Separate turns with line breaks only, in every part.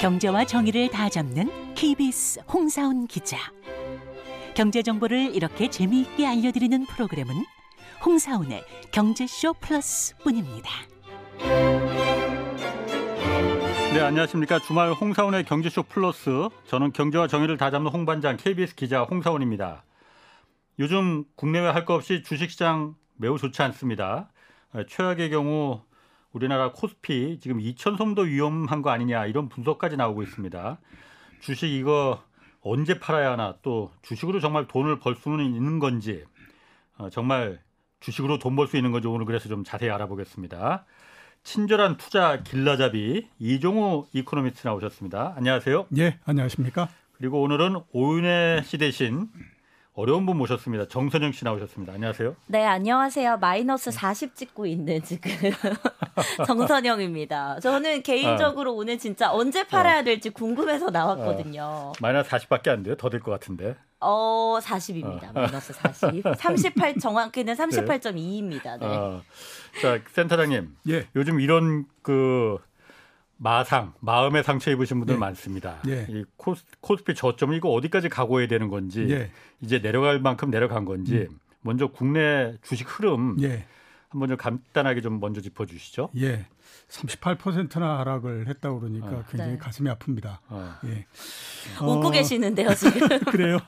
경제와 정의를 다 잡는 KBS 홍사훈 기자. 경제 정보를 이렇게 재미있게 알려드리는 프로그램은 홍사훈의 경제쇼 플러스뿐입니다.
네, 안녕하십니까. 주말 홍사원의 경제쇼 플러스. 저는 경제와 정의를 다 잡는 홍반장 KBS 기자 홍사원입니다. 요즘 국내외 할 것 없이 주식시장 매우 좋지 않습니다. 최악의 경우 우리나라 코스피 지금 2천선도 위험한 거 아니냐 이런 분석까지 나오고 있습니다. 주식 이거 언제 팔아야 하나 또 주식으로 정말 돈을 벌 수는 있는 건지 어, 정말 주식으로 돈 벌 수 있는 건지 오늘 그래서 좀 자세히 알아보겠습니다. 친절한 투자 길라잡이 이종우 이코노미스트 나오셨습니다. 안녕하세요.
예, 안녕하십니까?
그리고 오늘은 오윤혜 씨 대신 어려운 분 모셨습니다. 정선영 씨 나오셨습니다. 안녕하세요.
네, 안녕하세요. 마이너스 40 찍고 있는 지금 정선영입니다. 저는 개인적으로 어. 오늘 진짜 언제 팔아야 어. 될지 궁금해서 나왔거든요. 어.
마이너스 40밖에 안 돼요. 더 될 것 같은데.
어, 40입니다. 어. 마이너스 40. 38 정확히는 38.2입니다. 네. 어.
자, 센터장님. 예. 요즘 이런 그 마상, 마음의 상처 입으신 분들 예. 많습니다. 예. 이 코스, 코스피 저점은 이거 어디까지 각오해야 되는 건지 예. 이제 내려갈 만큼 내려간 건지 음. 먼저 국내 주식 흐름 예. 한번 좀 간단하게 좀 먼저 짚어주시죠.
예. 38%나 하락을 했다고 그러니까 어. 굉장히 네. 가슴이 아픕니다. 어. 예.
웃고 어. 계시는데요, 지금.
그래요?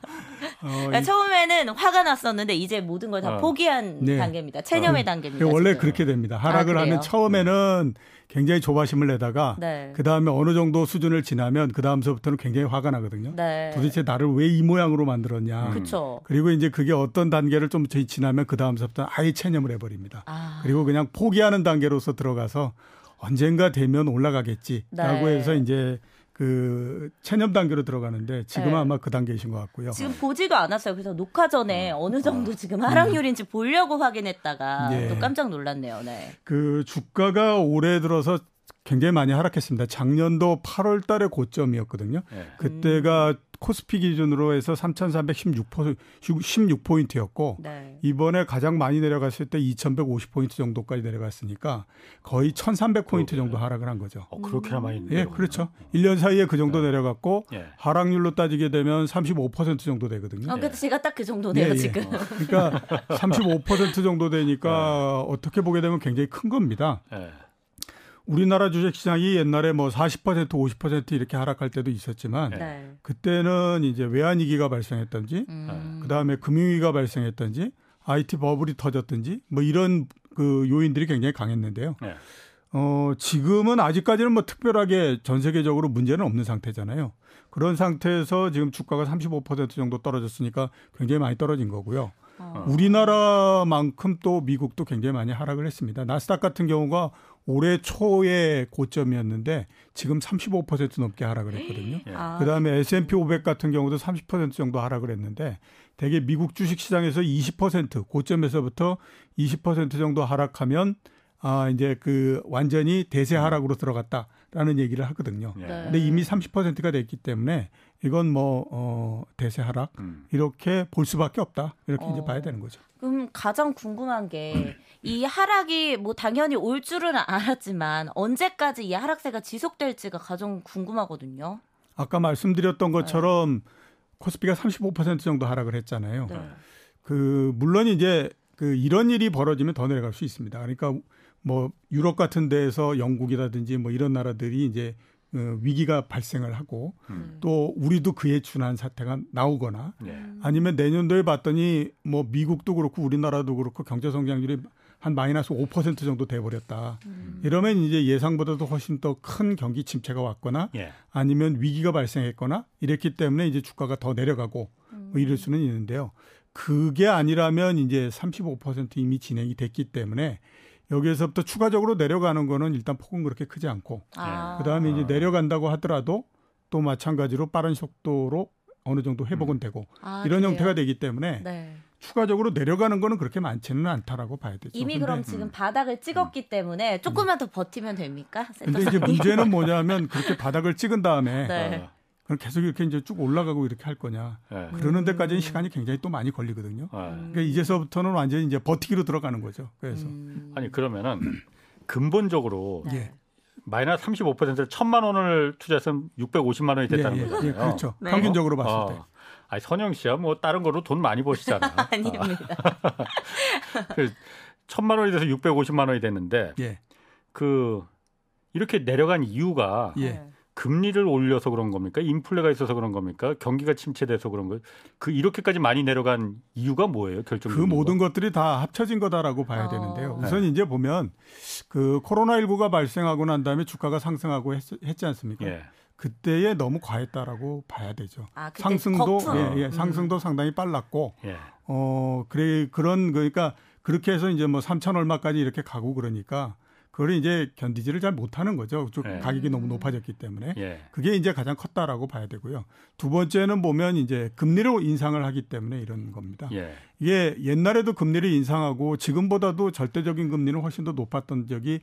어, 그러니까 처음에는 화가 났었는데 이제 모든 걸다 어. 포기한 네. 단계입니다. 체념의 어. 단계입니다.
원래 지금. 그렇게 됩니다. 하락을 아, 하면 처음에는 굉장히 조바심을 내다가 네. 그 다음에 어느 정도 수준을 지나면 그 다음서부터는 굉장히 화가 나거든요. 네. 도대체 나를 왜 이 모양으로 만들었냐.
음.
그리고 이제 그게 어떤 단계를 좀 지나면 그 다음서부터 아예 체념을 해버립니다. 아. 그리고 그냥 포기하는 단계로서 들어가서 언젠가 되면 올라가겠지라고 네. 해서 이제 그 체념 단계로 들어가는데 지금은 네. 아마 그 단계이신 것 같고요.
지금 보지도 않았어요. 그래서 녹화 전에 어. 느 정도 지금 하락률인지 보려고 확인했다가 네. 또 깜짝 놀랐네요. 네.
그 주가가 올해 들어서 굉장히 많이 하락했습니다. 작년도 8월 달에 고점이었거든요. 네. 그때가 음. 코스피 기준으로 해서 3,316포, 16포인트였고 네. 이번에 가장 많이 내려갔을 때 2,150포인트 정도까지 내려갔으니까 거의 1,300포인트 정도 하락을 한 거죠.
어, 그렇게나 많이
예, 그렇죠. 1년 사이에 그 정도 네. 내려갔고 예. 하락률로 따지게 되면 35% 정도 되거든요.
어, 그래서 제가 딱 그 정도네요, 예, 예. 지금.
그러니까 35% 정도 되니까 네. 어떻게 보게 되면 굉장히 큰 겁니다. 예. 우리나라 주식 시장이 옛날에 뭐 40% 50% 이렇게 하락할 때도 있었지만 네. 그때는 이제 외환 위기가 발생했던지 음. 그다음에 금융 위기가 발생했던지 IT 버블이 터졌든지 뭐 이런 그 요인들이 굉장히 강했는데요. 네. 어, 지금은 아직까지는 뭐 특별하게 전 세계적으로 문제는 없는 상태잖아요. 그런 상태에서 지금 주가가 35% 정도 떨어졌으니까 굉장히 많이 떨어진 거고요. 어. 우리나라만큼 또 미국도 굉장히 많이 하락을 했습니다. 나스닥 같은 경우가 올해 초에 고점이었는데 지금 35% 넘게 하락을 했거든요. 예. 아. 그다음에 S&P 500 같은 경우도 30% 정도 하락을 했는데 대개 미국 주식 시장에서 20% 고점에서부터 20% 정도 하락하면 아 이제 그 완전히 대세 하락으로 들어갔다라는 얘기를 하거든요. 예. 근데 이미 30%가 됐기 때문에 이건 뭐 어, 대세 하락 음. 이렇게 볼 수밖에 없다 이렇게 어. 이제 봐야 되는 거죠.
그럼 가장 궁금한 게 이 하락이 뭐 당연히 올 줄은 알았지만 언제까지 이 하락세가 지속될지가 가장 궁금하거든요.
아까 말씀드렸던 것처럼 네. 코스피가 35% 정도 하락을 했잖아요. 네. 그 물론 이제 그 이런 일이 벌어지면 더 내려갈 수 있습니다. 그러니까 뭐 유럽 같은 데에서 영국이라든지 뭐 이런 나라들이 이제 어, 위기가 발생을 하고 음. 또 우리도 그에 준한 사태가 나오거나 네. 아니면 내년도에 봤더니 뭐 미국도 그렇고 우리나라도 그렇고 경제 성장률이 한 마이너스 5% 정도 돼버렸다. 음. 이러면 이제 예상보다도 훨씬 더 큰 경기 침체가 왔거나 예. 아니면 위기가 발생했거나 이랬기 때문에 이제 주가가 더 내려가고 뭐 이럴 수는 있는데요. 그게 아니라면 이제 35% 이미 진행이 됐기 때문에 여기에서부터 추가적으로 내려가는 거는 일단 폭은 그렇게 크지 않고 아. 그다음에 이제 내려간다고 하더라도 또 마찬가지로 빠른 속도로 어느 정도 회복은 음. 되고 아, 이런 그래요? 형태가 되기 때문에 네. 추가적으로 내려가는 거는 그렇게 많지는 않다라고 봐야 되죠.
이미 근데, 그럼 지금 음. 바닥을 찍었기 음. 때문에 조금만 더 버티면 됩니까?
근데 이제 문제는 뭐냐면 그렇게 바닥을 찍은 다음에 네. 어. 그럼 계속 이렇게 이제 쭉 올라가고 이렇게 할 거냐. 네. 그러는 데까지는 시간이 굉장히 또 많이 걸리거든요. 네. 그러니까 이제서부터는 완전히 이제 버티기로 들어가는 거죠. 그래서
음. 아니 그러면은 근본적으로 네. 마이너스 35%를 천만 원을 투자해서 650만 원이 됐다는 예, 예, 거잖아요. 예,
그렇죠. 네. 평균적으로 봤을 어. 때.
아니 선영 씨야 뭐 다른 거로 돈 많이 버시잖아.
아닙니다.
그 천만 원이 돼서 650만 원이 됐는데 예. 그 이렇게 내려간 이유가 예. 금리를 올려서 그런 겁니까? 인플레가 있어서 그런 겁니까? 경기가 침체돼서 그런 거. 그 이렇게까지 많이 내려간 이유가 뭐예요? 결정.
그 모든 거? 것들이 다 합쳐진 거다라고 봐야 어. 되는데요. 우선 네. 이제 보면 그 코로나 19가 발생하고 난 다음에 주가가 상승하고 했, 지 않습니까? 예. 그때에 너무 과했다라고 봐야 되죠. 아, 상승도 예, 예, 음. 상승도 음. 상당히 빨랐고 예. 어 그래 그런 그러니까 그렇게 해서 이제 뭐 3천 얼마까지 이렇게 가고 그러니까 그걸 이제 견디지를 잘 못하는 거죠. 예. 가격이 너무 높아졌기 때문에 예. 그게 이제 가장 컸다라고 봐야 되고요. 두 번째는 보면 이제 금리로 인상을 하기 때문에 이런 겁니다. 예. 이게 옛날에도 금리를 인상하고 지금보다도 절대적인 금리는 훨씬 더 높았던 적이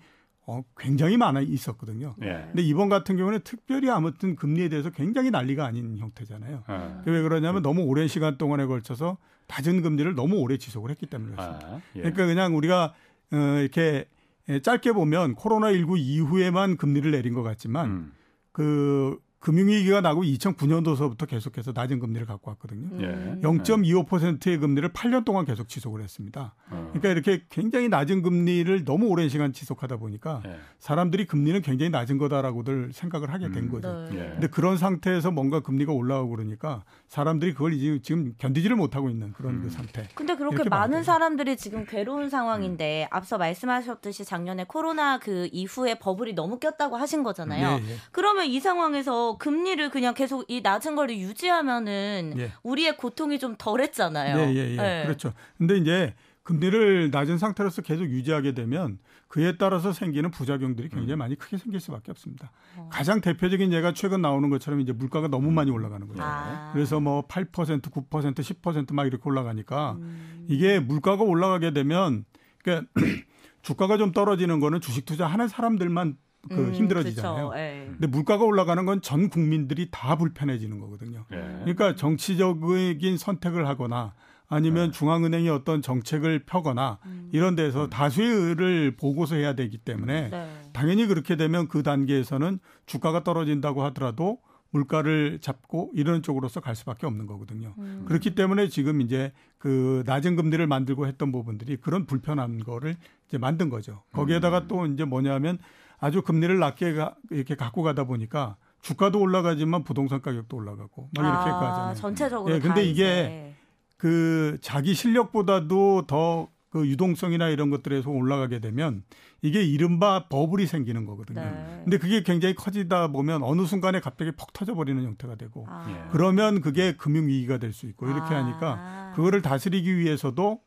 어, 굉장히 많아 있었거든요. 예. 근데 이번 같은 경우는 특별히 아무튼 금리에 대해서 굉장히 난리가 아닌 형태잖아요. 예. 왜 그러냐면 너무 오랜 시간 동안에 걸쳐서 낮은 금리를 너무 오래 지속을 했기 때문에 그렇습니다. 아, 예. 그러니까 그냥 우리가 어, 이렇게 예, 짧게 보면 코로나 19 이후에만 금리를 내린 것 같지만 음. 그 금융위기가 나고 2009년도서부터 계속해서 낮은 금리를 갖고 왔거든요. 예. 0.25%의 금리를 8년 동안 계속 지속을 했습니다. 어. 그러니까 이렇게 굉장히 낮은 금리를 너무 오랜 시간 지속하다 보니까 예. 사람들이 금리는 굉장히 낮은 거다라고들 생각을 하게 된 음. 거죠. 네. 예. 근데 그런 상태에서 뭔가 금리가 올라오고 그러니까 사람들이 그걸 이제 지금 견디지를 못하고 있는 그런 음. 그 상태.
근데 그렇게 많은 사람들이 지금 괴로운 상황인데 음. 앞서 말씀하셨듯이 작년에 코로나 그 이후에 버블이 너무 꼈다고 하신 거잖아요. 예, 예. 그러면 이 상황에서 금리를 그냥 계속 이 낮은 거를 유지하면은 예. 우리의 고통이 좀 덜했잖아요.
예, 예, 예. 네. 그렇죠. 근데 이제 금리를 낮은 상태로서 계속 유지하게 되면 그에 따라서 생기는 부작용들이 굉장히 음. 많이 크게 생길 수밖에 없습니다. 어. 가장 대표적인 예가 최근 나오는 것처럼 이제 물가가 너무 많이 올라가는 거예요. 아. 그래서 뭐 8%, 9%, 10%막 이렇게 올라가니까 음. 이게 물가가 올라가게 되면 그러니까 주가가 좀 떨어지는 거는 주식 투자하는 사람들만 그 음, 힘들어지잖아요. 예. 근데 물가가 올라가는 건 전 국민들이 다 불편해지는 거거든요. 예. 그러니까 정치적인 선택을 하거나 아니면 네. 중앙은행이 어떤 정책을 펴거나 음. 이런 데서 음. 다수의 의를 보고서 해야 되기 때문에 네. 당연히 그렇게 되면 그 단계에서는 주가가 떨어진다고 하더라도 물가를 잡고 이런 쪽으로서 갈 수밖에 없는 거거든요. 음. 그렇기 때문에 지금 이제 그 낮은 금리를 만들고 했던 부분들이 그런 불편한 거를 이제 만든 거죠. 거기에다가 음. 또 이제 뭐냐면 아주 금리를 낮게 가, 이렇게 갖고 가다 보니까 주가도 올라가지만 부동산 가격도 올라가고 막 이렇게 아, 가잖아요.
전체적으로. 예,
근데 이게 그 자기 실력보다도 더 그 유동성이나 이런 것들에서 올라가게 되면 이게 이른바 버블이 생기는 거거든요. 네. 근데 그게 굉장히 커지다 보면 어느 순간에 갑자기 퍽 터져 버리는 형태가 되고 아. 예. 그러면 그게 금융 위기가 될 수 있고 이렇게 아. 하니까 그거를 다스리기 위해서도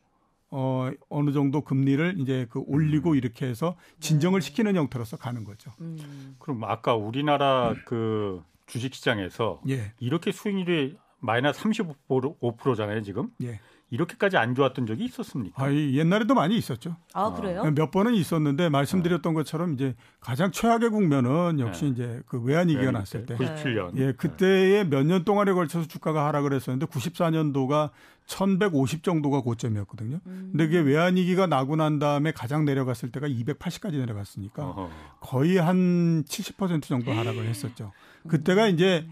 어, 어느 정도 금리를 이제 그 올리고 음. 이렇게 해서 진정을 네. 시키는 형태로서 가는 거죠. 음.
그럼 아까 우리나라 그 주식 시장에서 예. 이렇게 수익률이 마이너스 35%잖아요, 지금. 예. 이렇게까지 안 좋았던 적이 있었습니까?
아, 옛날에도 많이 있었죠.
아, 그래요?
몇 번은 있었는데 말씀드렸던 것처럼 이제 가장 최악의 국면은 역시 네. 이제 그 외환 위기가 났을 때.
97년.
예, 그때에 몇 년 동안에 걸쳐서 주가가 하락을 했었는데 94년도가 1150 정도가 고점이었거든요. 음. 근데 그게 외환 위기가 나고 난 다음에 가장 내려갔을 때가 280까지 내려갔으니까 어허. 거의 한 70% 정도 하락을 했었죠. 그때가 이제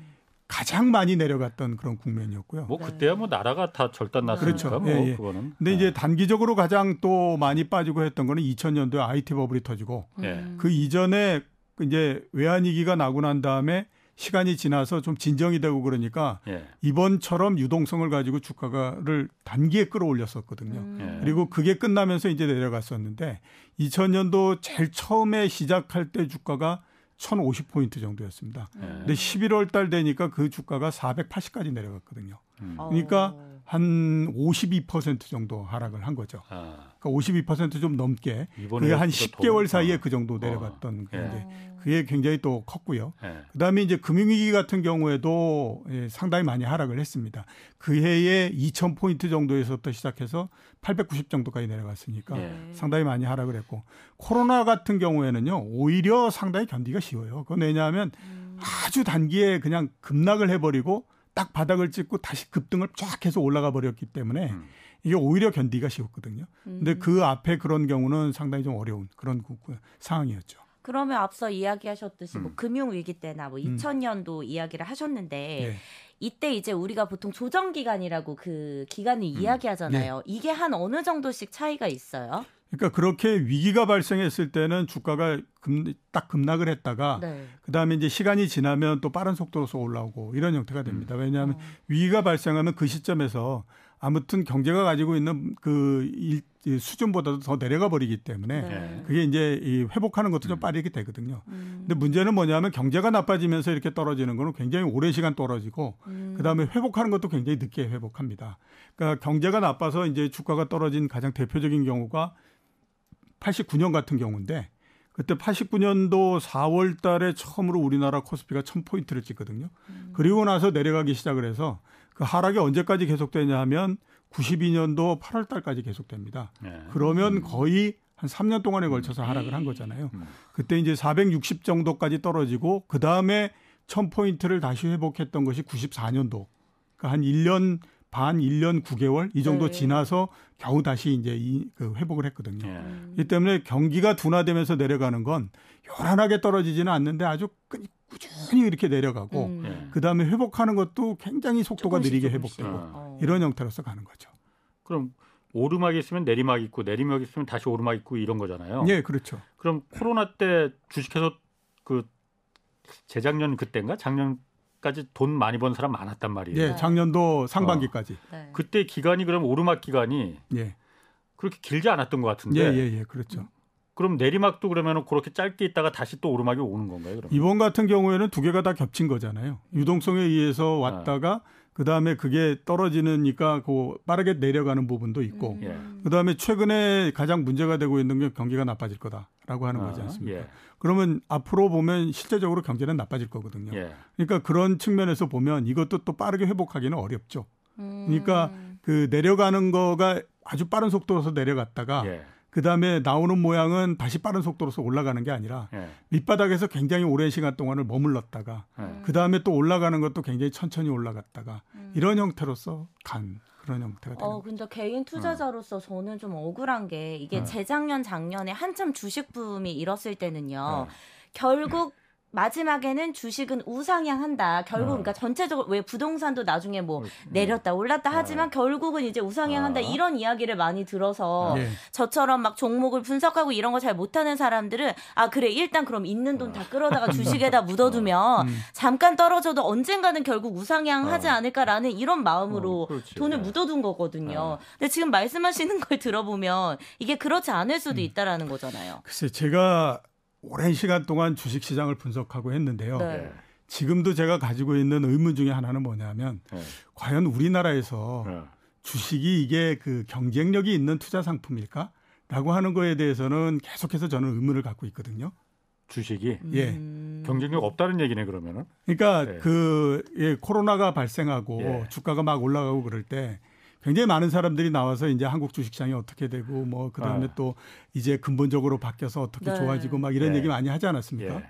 가장 많이 내려갔던 그런 국면이었고요.
뭐 그때야 뭐 나라가 다 절단 났으니까 그렇죠. 뭐 예, 예. 그거는.
근데 이제 네. 단기적으로 가장 또 많이 빠지고 했던 거는 2000년도에 IT 버블이 터지고 예. 그 이전에 이제 외환 위기가 나고 난 다음에 시간이 지나서 좀 진정이 되고 그러니까 예. 이번처럼 유동성을 가지고 주가를 단기에 끌어올렸었거든요. 음. 예. 그리고 그게 끝나면서 이제 내려갔었는데 2000년도 제일 처음에 시작할 때 주가가 1,050포인트 정도였습니다. 예. 근데 11월 달 되니까 그 주가가 480까지 내려갔거든요. 음. 그러니까 어. 한52% 정도 하락을 한 거죠. 아. 그러니까 52%좀 넘게 그게 한 10개월 사이에 그 정도 어. 내려갔던 어. 게 그게 굉장히 또 컸고요. 예. 그다음에 이제 금융위기 같은 경우에도 예, 상당히 많이 하락을 했습니다. 그 해에 2,000포인트 정도에서부터 시작해서 890 정도까지 내려갔으니까 예. 상당히 많이 하락을 했고 코로나 같은 경우에는요 오히려 상당히 견디기가 쉬워요. 그건 왜냐하면 음. 아주 단기에 그냥 급락을 해버리고 딱 바닥을 찍고 다시 급등을 쫙 해서 올라가 버렸기 때문에 음. 이게 오히려 견디기가 쉬웠거든요. 근데 음. 그 앞에 그런 경우는 상당히 좀 어려운 그런 상황이었죠.
그러면 앞서 이야기하셨듯이 뭐 음. 뭐 금융 위기 때나 뭐 2000년도 음. 이야기를 하셨는데 네. 이때 이제 우리가 보통 조정 기간이라고 그 기간을 음. 이야기하잖아요. 네. 이게 한 어느 정도씩 차이가 있어요?
그러니까 그렇게 위기가 발생했을 때는 주가가 금, 딱 급락을 했다가 네. 그다음에 이제 시간이 지나면 또 빠른 속도로서 올라오고 이런 형태가 됩니다. 음. 왜냐하면 어. 위기가 발생하면 그 시점에서 아무튼 경제가 가지고 있는 그 일, 수준보다도 더 내려가 버리기 때문에 네. 그게 이제 이 회복하는 것도 좀 음. 빠르게 되거든요. 음. 근데 문제는 뭐냐면 경제가 나빠지면서 이렇게 떨어지는 거는 굉장히 오랜 시간 떨어지고 음. 그다음에 회복하는 것도 굉장히 늦게 회복합니다. 그러니까 경제가 나빠서 이제 주가가 떨어진 가장 대표적인 경우가 89년 같은 경우인데 그때 89년도 4월 달에 처음으로 우리나라 코스피가 1000포인트를 찍거든요. 음. 그리고 나서 내려가기 시작을 해서 그 하락이 언제까지 계속되냐 하면 92년도 8월 달까지 계속됩니다. 네. 그러면 음. 거의 한 3년 동안에 걸쳐서 하락을 한 거잖아요. 음. 그때 이제 460 정도까지 떨어지고 그 다음에 1000포인트를 다시 회복했던 것이 94년도. 그러니까 한 1년 반, 1년 9개월 이 정도 네. 지나서 겨우 다시 이제 이, 그 회복을 했거든요. 네. 이 때문에 경기가 둔화되면서 내려가는 건 요란하게 떨어지지는 않는데 아주 꾸준히 이렇게 내려가고 음. 네. 그 다음에 회복하는 것도 굉장히 속도가 조금씩, 느리게 조금씩. 회복되고 어. 이런 형태로서 가는 거죠.
그럼 오르막이 있으면 내리막 있고 내리막 있으면 다시 오르막 있고 이런 거잖아요.
네, 그렇죠.
그럼 코로나 때 주식해서 그 재작년 그때인가 작년 까지 돈 많이 번 사람 많았단 말이에요.
네, 작년도 상반기까지. 어.
네. 그때 기간이 그럼 오르막 기간이 네. 그렇게 길지 않았던 것 같은데.
예, 예, 예, 그렇죠.
그럼 내리막도 그러면 그렇게 짧게 있다가 다시 또 오르막이 오는 건가요? 그러면?
이번 같은 경우에는 두 개가 다 겹친 거잖아요. 유동성에 의해서 아. 왔다가 그 다음에 그게 떨어지니까 그 빠르게 내려가는 부분도 있고, 음. 그 다음에 최근에 가장 문제가 되고 있는 게 경기가 나빠질 거다라고 하는 아, 거지 않습니까? 예. 그러면 앞으로 보면 실제적으로 경제는 나빠질 거거든요. 예. 그러니까 그런 측면에서 보면 이것도 또 빠르게 회복하기는 어렵죠. 그러니까 그 내려가는 거가 아주 빠른 속도로서 내려갔다가 예. 그 다음에 나오는 모양은 다시 빠른 속도로서 올라가는 게 아니라 네. 밑바닥에서 굉장히 오랜 시간 동안을 머물렀다가 네. 그 다음에 또 올라가는 것도 굉장히 천천히 올라갔다가 음. 이런 형태로서 간 그런 형태가 되는
어, 근데 개인 투자자로서 어. 저는 좀 억울한 게 이게 어. 재작년 작년에 한참 주식 붐이 일었을 때는요. 어. 결국 마지막에는 주식은 우상향한다. 결국 어. 그러니까 전체적으로 왜 부동산도 나중에 뭐 어, 내렸다 올랐다 하지만 어. 결국은 이제 우상향한다 어. 이런 이야기를 많이 들어서 네. 저처럼 막 종목을 분석하고 이런 거 잘 못하는 사람들은 아 그래 일단 그럼 있는 돈 다 끌어다가 주식에다 묻어두면 음. 잠깐 떨어져도 언젠가는 결국 우상향하지 않을까라는 이런 마음으로 돈을 네. 묻어둔 거거든요. 근데 지금 말씀하시는 걸 들어보면 이게 그렇지 않을 수도 음. 있다라는 거잖아요.
글쎄 제가 오랜 시간 동안 주식 시장을 분석하고 했는데요. 네. 지금도 제가 가지고 있는 의문 중에 하나는 뭐냐면 네. 과연 우리나라에서 네. 주식이 이게 그 경쟁력이 있는 투자 상품일까? 라고 하는 거에 대해서는 계속해서 저는 의문을 갖고 있거든요.
주식이
예
경쟁력 없다는 얘기네 그러면은.
그러니까 네. 그 예, 코로나가 발생하고 예. 주가가 막 올라가고 그럴 때 굉장히 많은 사람들이 나와서 이제 한국 주식시장이 어떻게 되고 뭐 그다음에 아. 또 이제 근본적으로 바뀌어서 어떻게 네. 좋아지고 막 이런 네. 얘기 많이 하지 않았습니까? 예.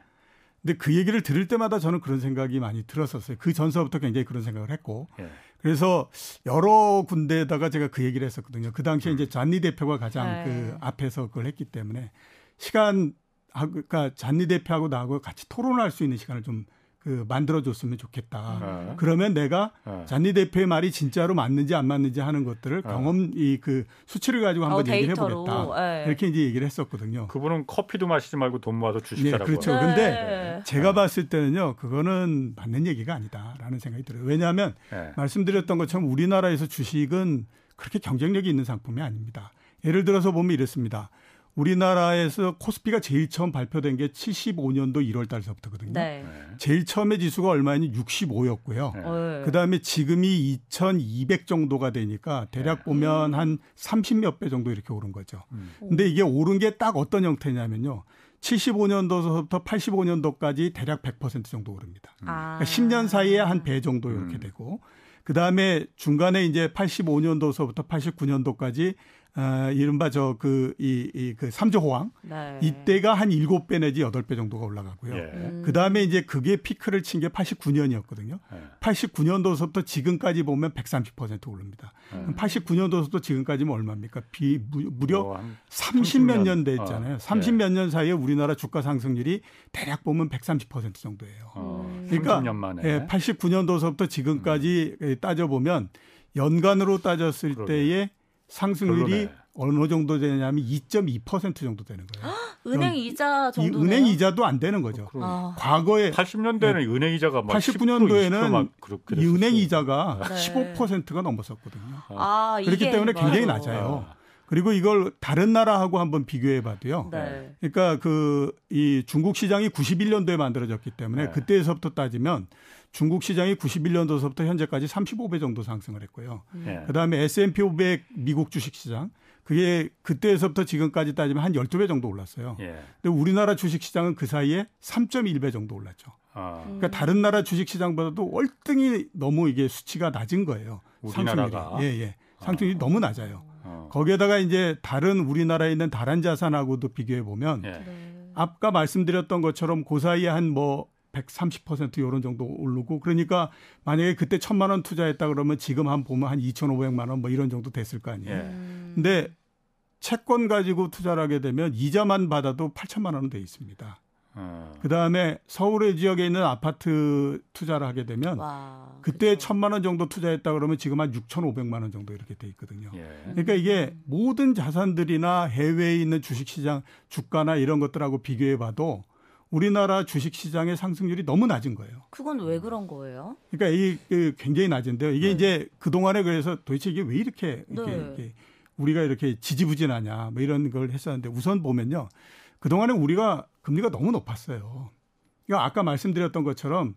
근데 그 얘기를 들을 때마다 저는 그런 생각이 많이 들었었어요. 그 전서부터 굉장히 그런 생각을 했고. 예. 그래서 여러 군데에다가 제가 그 얘기를 했었거든요. 그 당시에 이제 잔니 대표가 가장 네. 그 앞에서 그걸 했기 때문에 시간 그러니까 잔니 대표하고 나하고 같이 토론할 수 있는 시간을 좀 그 만들어줬으면 좋겠다. 네. 그러면 내가 네. 잔니 대표의 말이 진짜로 맞는지 안 맞는지 하는 것들을 네. 경험 이 그 수치를 가지고 한번 어, 얘기를 해보겠다. 네. 이렇게 이제 얘기를 했었거든요.
그분은 커피도 마시지 말고 돈 모아서 주식사라고.
네, 그렇죠. 근데 네. 제가 봤을 때는요, 그거는 맞는 얘기가 아니다라는 생각이 들어요. 왜냐하면 네. 말씀드렸던 것처럼 우리나라에서 주식은 그렇게 경쟁력이 있는 상품이 아닙니다. 예를 들어서 보면 이렇습니다. 우리나라에서 코스피가 제일 처음 발표된 게 75년도 1월 달서부터거든요. 네. 제일 처음에 지수가 얼마니 65였고요. 네. 그다음에 지금이 2200 정도가 되니까 대략 네. 보면 한 30몇 배 정도 이렇게 오른 거죠. 음. 근데 이게 오른 게 딱 어떤 형태냐면요. 75년도서부터 85년도까지 대략 100% 정도 오릅니다. 아. 그러니까 10년 사이에 한 배 정도 이렇게 음. 되고 그 다음에 중간에 이제 85년도서부터 89년도까지 어, 이른바 저 그 이 이그 삼조 호황 네. 이때가 한 7배 내지 8배 정도가 올라가고요. 예. 음. 그다음에 이제 그게 피크를 친 게 89년이었거든요. 예. 89년도서부터 지금까지 보면 130% 오릅니다. 예. 89년도서부터 지금까지면 얼마입니까? 비 무려 어, 30몇 년 됐잖아요. 어. 30몇 년 사이에 우리나라 주가 상승률이 대략 보면 130% 정도예요. 어, 그러니까 예, 89년도서부터 지금까지 음. 따져 보면 연간으로 따졌을 그러게. 때의 상승률이 별로네. 어느 정도 되냐면 2.2% 정도 되는 거예요.
은행 이자 정도
은행 이자도 안 되는 거죠. 아. 과거에
80년대에는 네. 은행 이자가
89년도에는 이 은행 이자가 네. 15%가 넘었었거든요. 아, 그렇기 때문에 굉장히 낮아요. 아. 그리고 이걸 다른 나라하고 한번 비교해 봐도요. 네. 그러니까 그 이 중국 시장이 91년도에 만들어졌기 때문에 네. 그때에서부터 따지면 중국 시장이 91년도서부터 현재까지 35배 정도 상승을 했고요. 네. 그다음에 S&P 500 미국 주식 시장 그게 그때에서부터 지금까지 따지면 한 12배 정도 올랐어요. 예. 근데 우리나라 주식 시장은 그 사이에 3.1배 정도 올랐죠. 아. 그러니까 다른 나라 주식 시장보다도 월등히 너무 이게 수치가 낮은 거예요.
우리나라가
예, 예. 상승률이 아. 너무 낮아요. 어. 거기에다가 이제 다른 우리나라에 있는 다른 자산하고도 비교해 보면 예. 네. 아까 말씀드렸던 것처럼 그 사이에 한뭐 130% 이런 정도 오르고 그러니까 만약에 그때 천만 원 투자했다 그러면 지금 한 보면 한 2,500만 원 뭐 이런 정도 됐을 거 아니에요. 예. 근데 채권 가지고 투자를 하게 되면 이자만 받아도 8천만 원은 돼 있습니다. 어. 그 다음에 서울의 지역에 있는 아파트 투자를 하게 되면 와, 그때 그쵸. 천만 원 정도 투자했다 그러면 지금 한 6,500만 원 정도 이렇게 돼 있거든요. 예. 그러니까 이게 모든 자산들이나 해외에 있는 주식시장 주가나 이런 것들하고 비교해 봐도 우리나라 주식 시장의 상승률이 너무 낮은 거예요.
그건 왜 그런 거예요?
그러니까 이 그 굉장히 낮은데요. 이게 네. 이제 그 동안에 그래서 도대체 이게 왜 이렇게, 이렇게, 네. 이렇게 우리가 이렇게 지지부진하냐 뭐 이런 걸 했었는데 우선 보면요. 그 동안에 우리가 금리가 너무 높았어요. 그러니까 아까 말씀드렸던 것처럼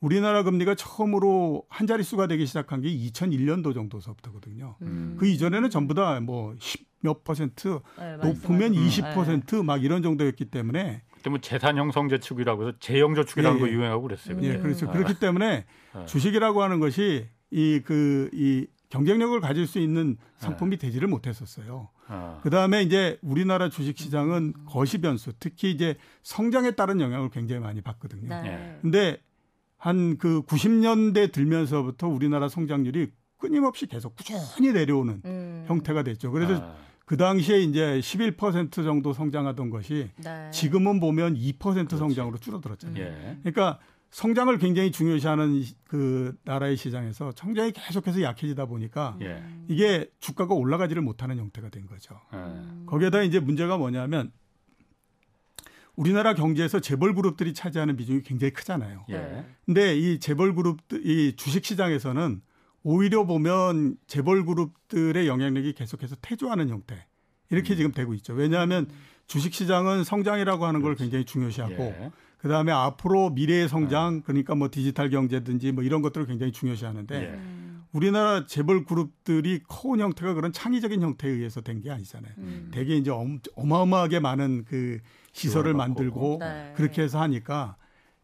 우리나라 금리가 처음으로 한 자릿수가 되기 시작한 게 2001년도 정도서부터거든요. 음. 그 이전에는 전부 다 뭐 10몇 퍼센트, 네, 높으면 20%막 네. 이런 정도였기 때문에
그때 뭐 재산 형성 저축이라고 해서 재형 저축이라는 예, 거 예. 유행하고 그랬어요.
예, 그렇죠. 아. 그렇기 때문에 아. 주식이라고 하는 것이 이 그이 그, 이 경쟁력을 가질 수 있는 상품이 네. 되지를 못했었어요. 아. 그 다음에 이제 우리나라 주식 시장은 거시 변수, 특히 이제 성장에 따른 영향을 굉장히 많이 받거든요. 네. 예. 근데 한 그 90년대 들면서부터 우리나라 성장률이 끊임없이 계속 꾸준히 내려오는 음. 형태가 됐죠. 그래서 아. 그 당시에 이제 11% 정도 성장하던 것이 네. 지금은 보면 2% 그렇지. 성장으로 줄어들었잖아요. 예. 그러니까 성장을 굉장히 중요시하는 그 나라의 시장에서 성장이 계속해서 약해지다 보니까 예. 이게 주가가 올라가지를 못하는 형태가 된 거죠. 예. 거기에다 이제 문제가 뭐냐면 우리나라 경제에서 재벌 그룹들이 차지하는 비중이 굉장히 크잖아요. 예. 근데 이 재벌 그룹들 이 주식 시장에서는 오히려 보면 재벌 그룹들의 영향력이 계속해서 퇴조하는 형태 이렇게 음. 지금 되고 있죠. 왜냐하면 주식 시장은 성장이라고 하는 걸 굉장히 중요시하고 예. 그 다음에 앞으로 미래의 성장 네. 그러니까 뭐 디지털 경제든지 뭐 이런 것들을 굉장히 중요시하는데 예. 우리나라 재벌 그룹들이 커온 형태가 그런 창의적인 형태에 의해서 된 게 아니잖아요. 음. 되게 이제 어마어마하게 많은 그 시설을 만들고 네. 그렇게 해서 하니까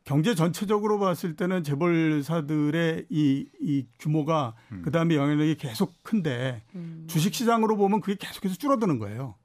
경제 전체적으로 봤을 때는 재벌사들의 이, 이 규모가 음. 그 다음에 영향력이 계속 큰데 음. 주식 시장으로 보면 그게 계속해서 줄어드는 거예요.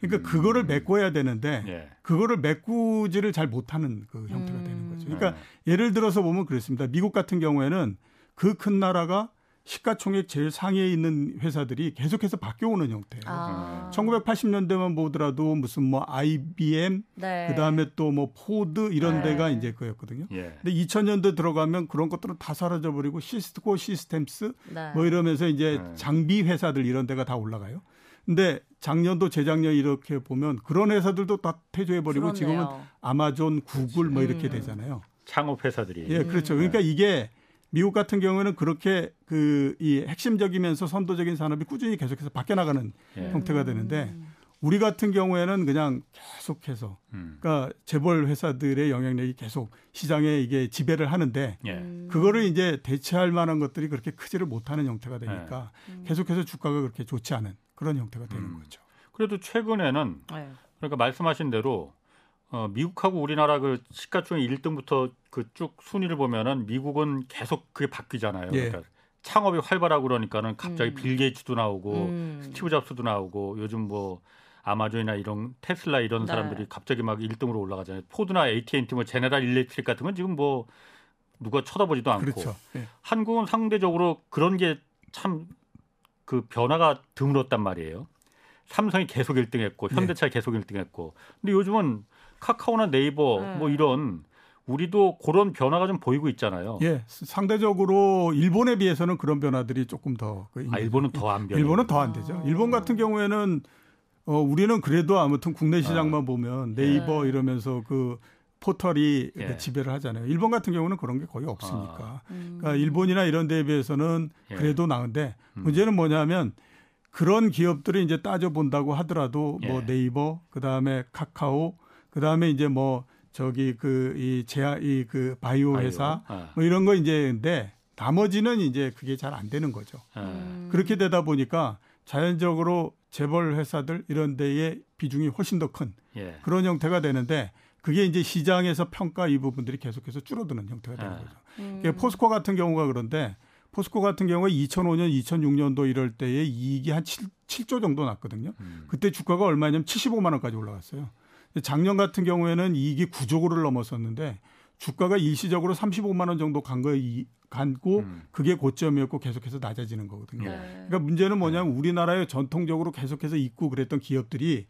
그러니까 음. 그거를 메꿔야 되는데 예. 그거를 메꾸지를 잘 못하는 그 형태가 되는 거죠. 그러니까 네. 예를 들어서 보면 그렇습니다. 미국 같은 경우에는 그 큰 나라가 시가총액 제일 상위에 있는 회사들이 계속해서 바뀌어오는 형태예요. 아. 1980년대만 보더라도 무슨 뭐 IBM, 네. 그 다음에 또 뭐 포드 이런 네. 데가 이제 그였거든요. 예. 근데 2000년대 들어가면 그런 것들은 다 사라져 버리고 시스코 시스템스 네. 뭐 이러면서 이제 네. 장비 회사들 이런 데가 다 올라가요. 근데 작년도 재작년 이렇게 보면 그런 회사들도 다 퇴조해 버리고 지금은 아마존, 구글 뭐 이렇게 음. 되잖아요.
창업 회사들이.
예, 그렇죠. 그러니까 이게 미국 같은 경우에는 그렇게 그 이 핵심적이면서 선도적인 산업이 꾸준히 계속해서 바뀌어 나가는 예. 형태가 되는데 우리 같은 경우에는 그냥 계속해서 음. 그러니까 재벌 회사들의 영향력이 계속 시장에 이게 지배를 하는데 예. 그거를 이제 대체할 만한 것들이 그렇게 크지를 못하는 형태가 되니까 예. 계속해서 주가가 그렇게 좋지 않은 그런 형태가 되는 음. 거죠.
그래도 최근에는 네. 그러니까 말씀하신 대로 어, 미국하고 우리나라 그 시가총액 1등부터 그 쭉 순위를 보면은 미국은 계속 그게 바뀌잖아요. 예. 그러니까 창업이 활발하고 그러니까는 갑자기 음. 빌 게이츠도 나오고 음. 스티브 잡스도 나오고 요즘 뭐 아마존이나 이런 테슬라 이런 네. 사람들이 갑자기 막 1등으로 올라가잖아요. 포드나 AT&T 뭐 제네랄 일렉트릭 같은 건 지금 뭐 누가 쳐다보지도 않고
그렇죠.
네. 한국은 상대적으로 그런 게 참 그 변화가 드물었단 말이에요. 삼성이 계속 1등했고 현대차 네. 계속 1등했고 근데 요즘은 카카오나 네이버 네. 뭐 이런 우리도 그런 변화가 좀 보이고 있잖아요.
예, 상대적으로 일본에 비해서는 그런 변화들이 조금 더.
그 아, 일본은 더 안 변.
일본은 더 안 되죠. 일본 같은 경우에는 어, 우리는 그래도 아무튼 국내 시장만 아. 보면 네이버 예. 이러면서 그 포털이 예. 지배를 하잖아요. 일본 같은 경우는 그런 게 거의 없으니까. 아. 음. 그러니까 일본이나 이런 데에 비해서는 예. 그래도 나은데 음. 문제는 뭐냐면 그런 기업들을 이제 따져 본다고 하더라도 뭐 예. 네이버, 그다음에 카카오, 그 다음에 이제 뭐 저기 그 이 제아 이 그 바이오 회사 바이오. 아. 뭐 이런 거 이제 근데 나머지는 이제 그게 잘 안 되는 거죠. 음. 그렇게 되다 보니까 자연적으로 재벌 회사들 이런 데의 비중이 훨씬 더큰 예. 그런 형태가 되는데 그게 이제 시장에서 평가 이 부분들이 계속해서 줄어드는 형태가 되는 예. 거죠. 음. 포스코 같은 경우가 그런데 포스코 같은 경우가 2005년, 2006년도 이럴 때에 이익이 한 7, 7조 정도 났거든요. 음. 그때 주가가 얼마냐면 75만 원까지 올라갔어요. 작년 같은 경우에는 이익이 9조를 넘었었는데 주가가 일시적으로 35만 원 정도 간 거에 간고 음. 그게 고점이었고 계속해서 낮아지는 거거든요. 네. 그러니까 문제는 뭐냐면 우리나라에 전통적으로 계속해서 있고 그랬던 기업들이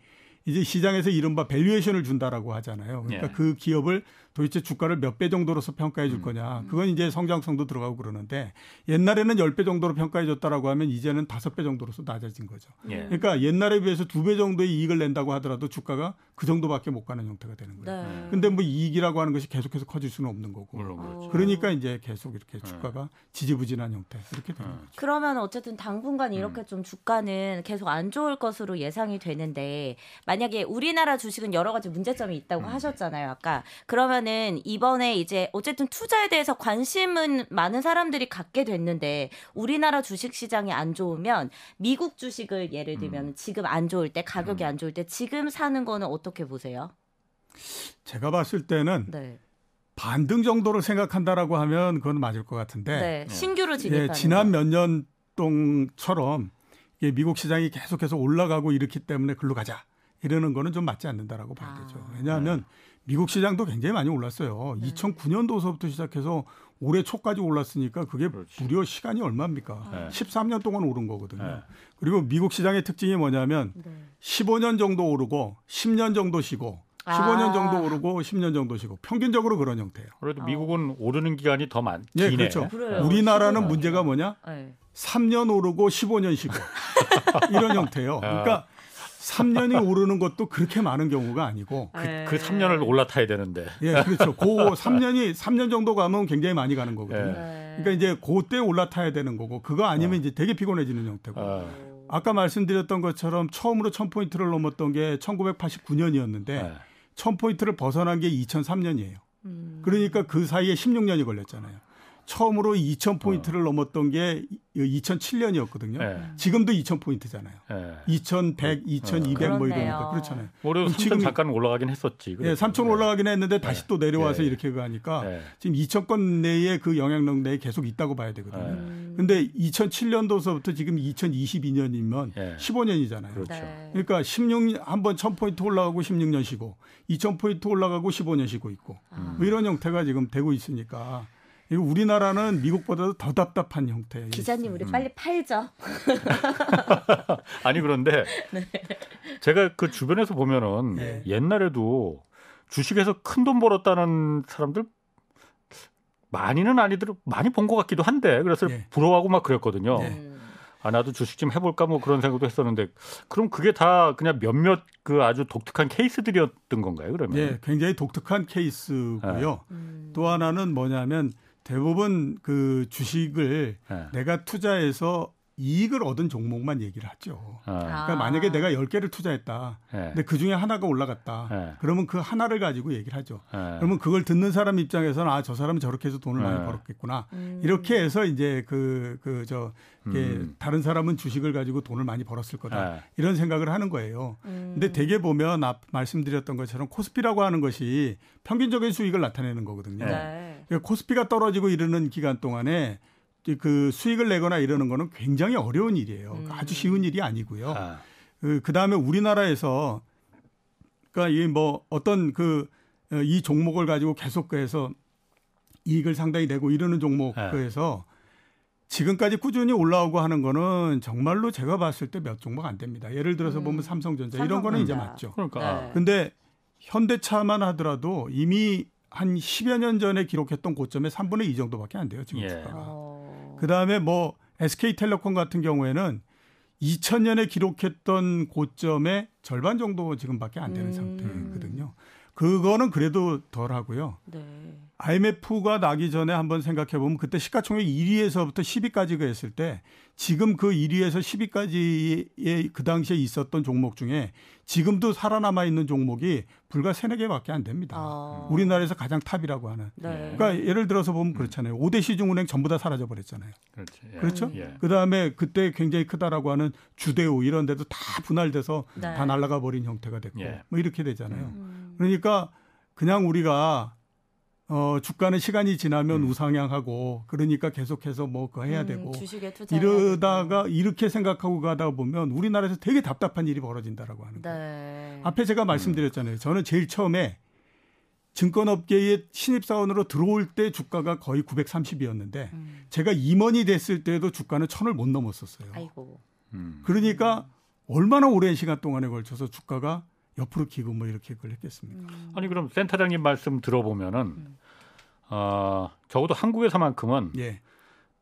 이제 시장에서 이른바 valuation을 준다라고 하잖아요. 그러니까 예. 그 기업을 도대체 주가를 몇 배 정도로서 평가해 줄 음. 거냐. 그건 이제 성장성도 들어가고 그러는데 옛날에는 10배 정도로 평가해 줬다라고 하면 이제는 5배 정도로서 낮아진 거죠. 예. 그러니까 옛날에 비해서 2배 정도의 이익을 낸다고 하더라도 주가가 그 정도밖에 못 가는 형태가 되는 거예요. 네. 근데 뭐 이익이라고 하는 것이 계속해서 커질 수는 없는 거고. 그렇죠. 그러니까 이제 계속 이렇게 네. 주가가 지지부진한 형태 이렇게 되는 네. 거죠.
그러면 어쨌든 당분간 이렇게 음. 좀 주가는 계속 안 좋을 것으로 예상이 되는데 만약에 우리나라 주식은 여러 가지 문제점이 있다고 음. 하셨잖아요. 아까 그러면 보면은 이번에 이제 어쨌든 투자에 대해서 관심은 많은 사람들이 갖게 됐는데 우리나라 주식 시장이 안 좋으면 미국 주식을 예를 들면 음. 지금 안 좋을 때 가격이 음. 안 좋을 때 지금 사는 거는 어떻게 보세요?
제가 봤을 때는 네. 반등 정도를 생각한다라고 하면 그건 맞을 것 같은데
네. 신규로 진입하는
예, 지난 몇 년 동처럼 미국 시장이 계속해서 올라가고 이렇기 때문에 글로 가자 이러는 거는 좀 맞지 않는다라고 봐야 되죠. 아. 왜냐하면 네. 미국 시장도 굉장히 많이 올랐어요. 네. 2009년도서부터 시작해서 올해 초까지 올랐으니까 그게 그렇지. 무려 시간이 얼마입니까? 네. 13년 동안 오른 거거든요. 네. 그리고 미국 시장의 특징이 뭐냐면 네. 15년 정도 오르고 10년 정도 쉬고 15년 아. 정도 오르고 10년 정도 쉬고 평균적으로 그런 형태예요.
그래도 미국은 어. 오르는 기간이 더 많. 네,
그렇죠. 그래요. 우리나라는 문제가 뭐냐? 네. 3년 오르고 15년 쉬고 이런 형태예요. 아. 그러니까 3년이 오르는 것도 그렇게 많은 경우가 아니고
그, 그 3년을 올라타야 되는데.
예, 그렇죠. 그 3년이 3년 정도 가면 굉장히 많이 가는 거거든요. 네. 그러니까 이제 그때 올라타야 되는 거고 그거 아니면 어. 이제 되게 피곤해지는 형태고. 어. 아까 말씀드렸던 것처럼 처음으로 1000포인트를 넘었던 게 1989년이었는데 네. 1000포인트를 벗어난 게 2003년이에요. 음. 그러니까 그 사이에 16년이 걸렸잖아요. 처음으로 2,000포인트를 어. 넘었던 게 2007년이었거든요. 네. 지금도 2,000포인트잖아요. 네. 2,100, 2,200 어. 뭐 이러니까 그렇잖아요.
올해 지금 잠깐 올라가긴 했었지.
예, 3,000 네. 올라가긴 했는데 다시 또 내려와서 네. 이렇게 가니까 네. 지금 2,000건 내에 그 영향력 내에 계속 있다고 봐야 되거든요. 음. 근데 2007년도서부터 지금 2022년이면 15년이잖아요. 그렇죠. 그러니까 16년 한 번 1,000포인트 올라가고 16년 쉬고 2,000포인트 올라가고 15년 쉬고 있고 아. 뭐 이런 형태가 지금 되고 있으니까 우리나라는 미국보다도 더 답답한 형태.
기자님 우리 빨리 팔죠.
아니 그런데 네. 제가 그 주변에서 보면은 네. 옛날에도 주식에서 큰 돈 벌었다는 사람들 많이는 아니더라도 많이 본 것 같기도 한데 그래서 네. 부러워하고 막 그랬거든요. 네. 아 나도 주식 좀 해볼까 뭐 그런 생각도 했었는데 그럼 그게 다 그냥 몇몇 그 아주 독특한 케이스들이었던 건가요? 그러면?
예, 굉장히 독특한 케이스고요. 음. 또 하나는 뭐냐면 대부분 그 주식을 네. 내가 투자해서 이익을 얻은 종목만 얘기를 하죠. 아. 그러니까 만약에 내가 10개를 투자했다. 네. 근데 그 중에 하나가 올라갔다. 네. 그러면 그 하나를 가지고 얘기를 하죠. 네. 그러면 그걸 듣는 사람 입장에서는 아, 저 사람은 저렇게 해서 돈을 많이 벌었겠구나. 음. 이렇게 해서 이제 그, 그, 저, 음. 다른 사람은 주식을 가지고 돈을 많이 벌었을 거다. 이런 생각을 하는 거예요. 음. 근데 대개 보면 앞 말씀드렸던 것처럼 코스피라고 하는 것이 평균적인 수익을 나타내는 거거든요. 네. 그러니까 코스피가 떨어지고 이르는 기간 동안에 그 수익을 내거나 이러는 거는 굉장히 어려운 일이에요. 음. 아주 쉬운 일이 아니고요. 아. 그, 그 다음에 우리나라에서 그러니까 이 뭐 어떤 그 이 종목을 가지고 계속 그해서 이익을 상당히 내고 이러는 종목에서 네. 지금까지 꾸준히 올라오고 하는 거는 정말로 제가 봤을 때 몇 종목 안 됩니다. 예를 들어서 음. 보면 삼성전자, 삼성전자 이런 거는 이제 맞죠. 그러니까. 네. 근데 현대차만 하더라도 이미 한 10여 년 전에 기록했던 고점의 3분의 2 정도밖에 안 돼요, 지금 예. 주가가. 어... 그다음에 뭐 SK텔레콤 같은 경우에는 2000년에 기록했던 고점의 절반 정도 지금밖에 안 되는 음... 상태거든요. 그거는 그래도 덜 하고요. 네. IMF가 나기 전에 한번 생각해 보면 그때 시가총액 1위에서부터 10위까지가 했을 때 지금 그 1위에서 10위까지의 그 당시에 있었던 종목 중에 지금도 살아남아 있는 종목이 불과 3, 4개밖에 안 됩니다. 아. 우리나라에서 가장 top이라고 하는. 네. 그러니까 예를 들어서 보면 그렇잖아요. 5대 시중은행 전부 다 사라져 버렸잖아요. 그렇지. 예. 그렇죠? 예. 그다음에 그때 굉장히 크다라고 하는 주대우 이런 데도 다 분할돼서 네. 다 날아가 버린 형태가 됐고 예. 뭐 이렇게 되잖아요. 음. 그러니까 그냥 우리가 어, 주가는 시간이 지나면 음. 우상향하고 그러니까 계속해서 뭐 그거 해야 음, 되고 이러다가 이렇게 생각하고 가다 보면 우리나라에서 되게 답답한 일이 벌어진다라고 하는 거예요. 네. 앞에 제가 말씀드렸잖아요. 저는 제일 처음에 증권업계에 신입사원으로 들어올 때 주가가 거의 930이었는데 음. 제가 임원이 됐을 때도 주가는 천을 못 넘었었어요. 아이고. 음. 그러니까 얼마나 오랜 시간 동안에 걸쳐서 주가가 옆으로 기고 뭐 이렇게 그걸 했겠습니까?
음. 아니 그럼 센터장님 말씀 들어보면은 음. 어, 적어도 한국에서만큼은 예.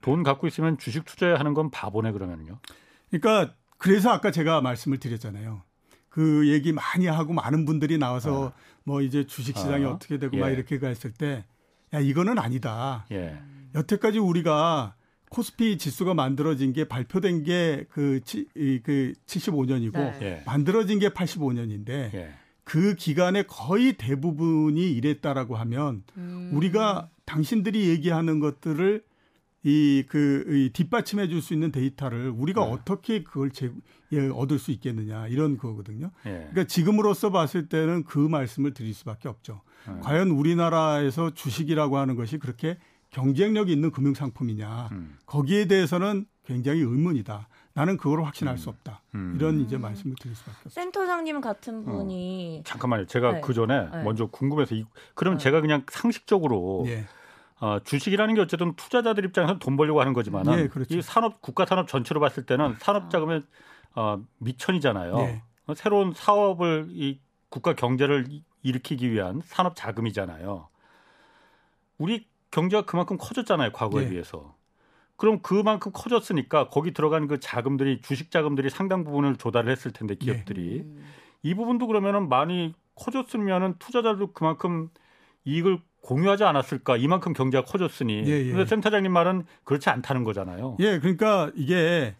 돈 갖고 있으면 주식 투자하는 건 바보네 그러면요.
그러니까 그래서 아까 제가 말씀을 드렸잖아요. 그 얘기 많이 하고 많은 분들이 나와서 아. 뭐 이제 주식 시장이 아. 어떻게 되고 예. 막 이렇게 갔을 때 야 이거는 아니다. 예. 여태까지 우리가 코스피 지수가 만들어진 게 발표된 게그 그 75년이고 네. 예. 만들어진 게 85년인데 예. 그 기간에 거의 대부분이 이랬다라고 하면 음. 우리가 당신들이 얘기하는 것들을 이, 그, 이 뒷받침해 줄 수 있는 데이터를 우리가 네. 어떻게 그걸 제, 예, 얻을 수 있겠느냐 이런 거거든요. 예. 그러니까 지금으로서 봤을 때는 그 말씀을 드릴 수밖에 없죠. 네. 과연 우리나라에서 주식이라고 하는 것이 그렇게 경쟁력 있는 금융 상품이냐 음. 거기에 대해서는 굉장히 의문이다. 나는 그걸 확신할 음. 수 없다. 음. 이런 이제 말씀을 드릴 수밖에 없습니다.
센터장님 같은 어. 분이
어. 잠깐만요. 제가 네. 그 전에 네. 먼저 궁금해서 이, 그럼 네. 제가 그냥 상식적으로 예. 어, 주식이라는 게 어쨌든 투자자들 입장에서 돈 벌려고 하는 거지만 예, 그렇죠. 이 산업 국가 산업 전체로 봤을 때는 산업 자금의 어, 미천이잖아요. 예. 새로운 사업을 이 국가 경제를 일으키기 위한 산업 자금이잖아요. 우리 경제가 그만큼 커졌잖아요, 과거에 네. 비해서. 그럼 그만큼 커졌으니까 거기 들어간 그 자금들이 주식 자금들이 상당 부분을 조달을 했을 텐데 네. 기업들이 네. 이 부분도 그러면은 많이 커졌으면은 투자자도 그만큼 이익을 공유하지 않았을까 이만큼 경제가 커졌으니 예, 예. 근데 센터장님 말은 그렇지 않다는 거잖아요.
예, 그러니까 이게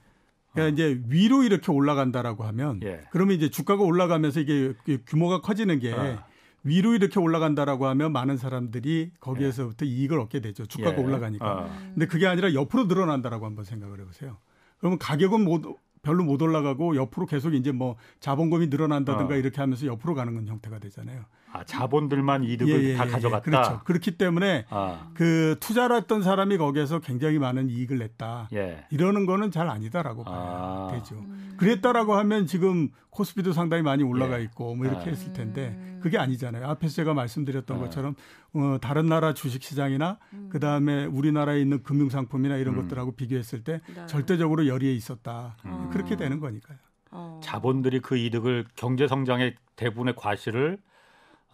그러니까 어. 이제 위로 이렇게 올라간다라고 하면 예. 그러면 이제 주가가 올라가면서 이게 규모가 커지는 게 어. 위로 이렇게 올라간다라고 하면 많은 사람들이 거기에서부터 예. 이익을 얻게 되죠. 주가가 예. 올라가니까. 어. 근데 그게 아니라 옆으로 늘어난다라고 한번 생각을 해보세요. 그러면 가격은 못, 별로 못 올라가고 옆으로 계속 이제 뭐 자본금이 늘어난다든가 어. 이렇게 하면서 옆으로 가는 건 형태가 되잖아요.
아, 자본들만 이득을 예, 예, 다 예, 예. 가져갔다.
그렇죠. 그렇기 때문에 아. 그 투자를 했던 사람이 거기에서 굉장히 많은 이익을 냈다. 예. 이러는 거는 잘 아니다라고 봐야 아. 되죠. 음. 그랬다라고 하면 지금 코스피도 상당히 많이 올라가 예. 있고 뭐 이렇게 아. 했을 텐데 음. 그게 아니잖아요. 앞에서 제가 말씀드렸던 아. 것처럼 어, 다른 나라 주식 시장이나 음. 그 다음에 우리나라에 있는 금융 상품이나 이런 음. 것들하고 비교했을 때 네. 절대적으로 열의에 있었다. 음. 그렇게 되는 거니까요.
어. 자본들이 그 이득을 경제 성장의 대부분의 과실을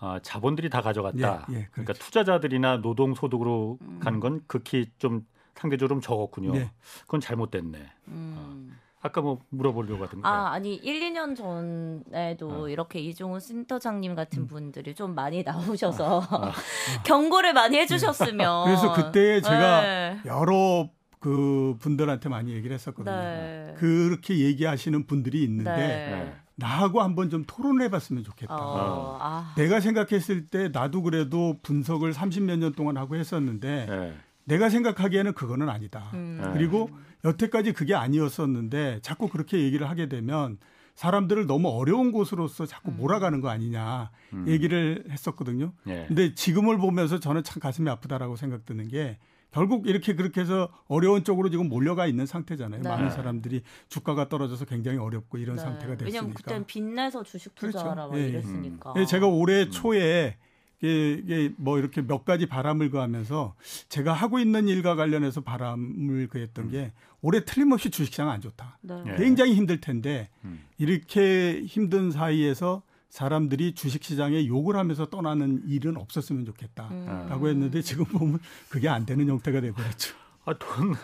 어, 자본들이 다 가져갔다. 예, 예, 그러니까 그렇죠. 투자자들이나 노동 소득으로 음. 가는 건 극히 좀 상대적으로 좀 적었군요. 네. 그건 잘못됐네. 음. 어. 아까 뭐 물어보려고 하던가.
아, 아니 1, 2년 전에도 어. 이렇게 이종훈 센터장님 같은 음. 분들이 좀 많이 나오셔서 어. 경고를 많이 해 주셨으면.
그래서 그때 제가 네. 여러 그 분들한테 많이 얘기를 했었거든요. 네. 그렇게 얘기하시는 분들이 있는데 네. 나하고 한번 좀 토론을 해봤으면 좋겠다. 어, 아. 내가 생각했을 때 나도 그래도 분석을 30몇 년 동안 하고 했었는데 네. 내가 생각하기에는 그거는 아니다. 음. 네. 그리고 여태까지 그게 아니었었는데 자꾸 그렇게 얘기를 하게 되면 사람들을 너무 어려운 곳으로서 자꾸 음. 몰아가는 거 아니냐 음. 얘기를 했었거든요. 네. 근데 지금을 보면서 저는 참 가슴이 아프다라고 생각 드는 게 결국 이렇게 그렇게 해서 어려운 쪽으로 지금 몰려가 있는 상태잖아요. 네. 많은 사람들이 주가가 떨어져서 굉장히 어렵고 이런 네. 상태가 됐으니까.
왜냐면 그때는 빚내서 주식. 투자하라 그렇죠. 예, 이랬으니까.
예, 제가 올해 음. 초에 이게 뭐 이렇게 몇 가지 바람을 그하면서 제가 하고 있는 일과 관련해서 바람을 그했던 게 올해 틀림없이 주식시장 안 좋다. 네. 굉장히 힘들 텐데 음. 이렇게 힘든 사이에서 사람들이 주식시장에 욕을 하면서 떠나는 일은 없었으면 좋겠다라고 음. 했는데 지금 보면 그게 안 되는 형태가 돼버렸죠.
아, 돈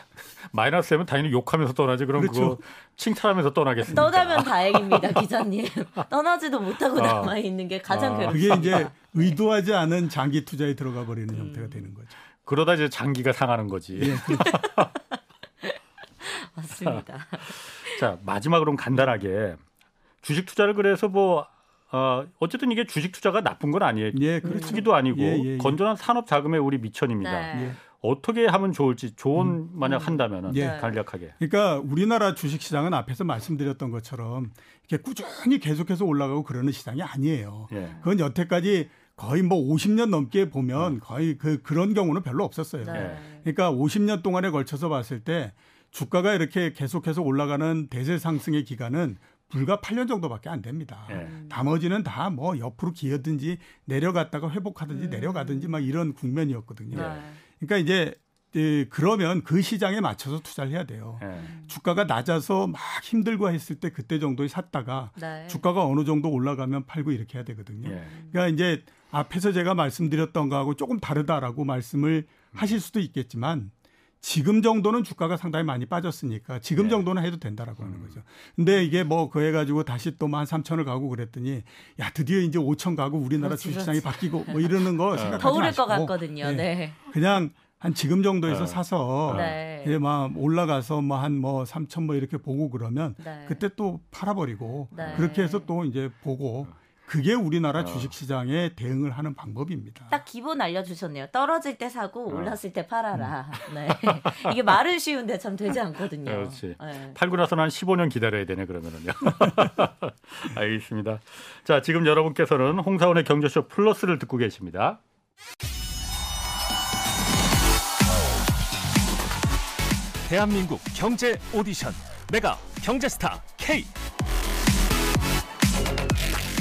마이너스 되면 당연히 욕하면서 떠나지 그럼 그렇죠. 그거 칭찬하면서 떠나겠습니까?
떠나면 다행입니다, 기자님. 떠나지도 못하고 아. 남아 있는 게 가장 아. 괴롭습니다.
그게 이제 의도하지 않은 장기 투자에 들어가 버리는 음. 형태가 되는 거죠.
그러다 이제 장기가 상하는 거지. 예, 그렇죠.
맞습니다.
자 마지막으로 간단하게 주식 투자를 그래서 뭐 어, 어쨌든 이게 주식 투자가 나쁜 건 아니에요. 예, 그렇죠. 투기도 아니고 예, 예, 예. 건전한 산업 자금의 우리 미천입니다. 네. 예. 어떻게 하면 좋을지 조언 음, 만약 음. 한다면은 예. 간략하게.
그러니까 우리나라 주식 시장은 앞에서 말씀드렸던 것처럼 이렇게 꾸준히 계속해서 올라가고 그러는 시장이 아니에요. 예. 그건 여태까지 거의 뭐 50년 넘게 보면 음. 거의 그 그런 경우는 별로 없었어요. 네. 그러니까 50년 동안에 걸쳐서 봤을 때 주가가 이렇게 계속해서 올라가는 대세 상승의 기간은 불과 8년 정도밖에 안 됩니다. 네. 나머지는 다 뭐 옆으로 기어든지 내려갔다가 회복하든지 음. 내려가든지 막 이런 국면이었거든요. 네. 그러니까 이제 예, 그러면 그 시장에 맞춰서 투자를 해야 돼요. 네. 주가가 낮아서 막 힘들고 했을 때 그때 정도에 샀다가 네. 주가가 어느 정도 올라가면 팔고 이렇게 해야 되거든요. 네. 그러니까 이제 앞에서 제가 말씀드렸던 거하고 조금 다르다라고 말씀을 음. 하실 수도 있겠지만 지금 정도는 주가가 상당히 많이 빠졌으니까 지금 네. 정도는 해도 된다라고 하는 음. 거죠. 근데 이게 뭐 그해 가지고 다시 또 만 삼천을 가고 그랬더니 야 드디어 이제 오천 가고 우리나라 주식시장이. 바뀌고 뭐 이러는 거 어. 생각하지 더 오를 것
같거든요. 네. 네.
그냥 한 지금 정도에서 네. 사서 네. 이제 막 올라가서 뭐 한뭐 뭐 3천 뭐 이렇게 보고 그러면 네. 그때 또 팔아버리고 네. 그렇게 해서 또 이제 보고 그게 우리나라 어. 주식시장에 대응을 하는 방법입니다.
딱 기본 알려주셨네요. 떨어질 때 사고 어. 올랐을 때 팔아라. 음. 네. 이게 말은 쉬운데 참 되지 않거든요.
그렇지. 네. 팔고 나서는 한 15년 기다려야 되네 그러면은요. 알겠습니다. 자 지금 여러분께서는 홍사원의 경제쇼 플러스를 듣고 계십니다.
대한민국 경제 오디션 메가 경제스타 K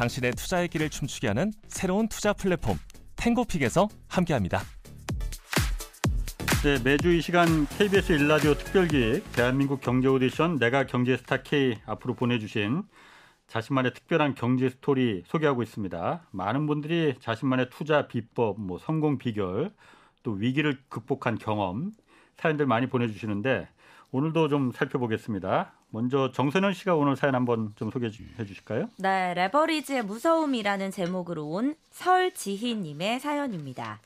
당신의 투자의 길을 춤추게 하는 새로운 투자 플랫폼 탱고픽에서 함께합니다.
네, 매주 이 시간 KBS 1라디오 특별기획 대한민국 경제 오디션 내가 경제 스타 K 앞으로 보내주신 자신만의 특별한 경제 스토리 소개하고 있습니다. 많은 분들이 자신만의 투자 비법, 뭐 성공 비결, 또 위기를 극복한 경험 사연들 많이 보내주시는데 오늘도 좀 살펴보겠습니다. 먼저 정선영 씨가 오늘 사연 한번 좀 소개해 주실까요?
네, 레버리지의 무서움이라는 제목으로 온 설지희님의 사연입니다.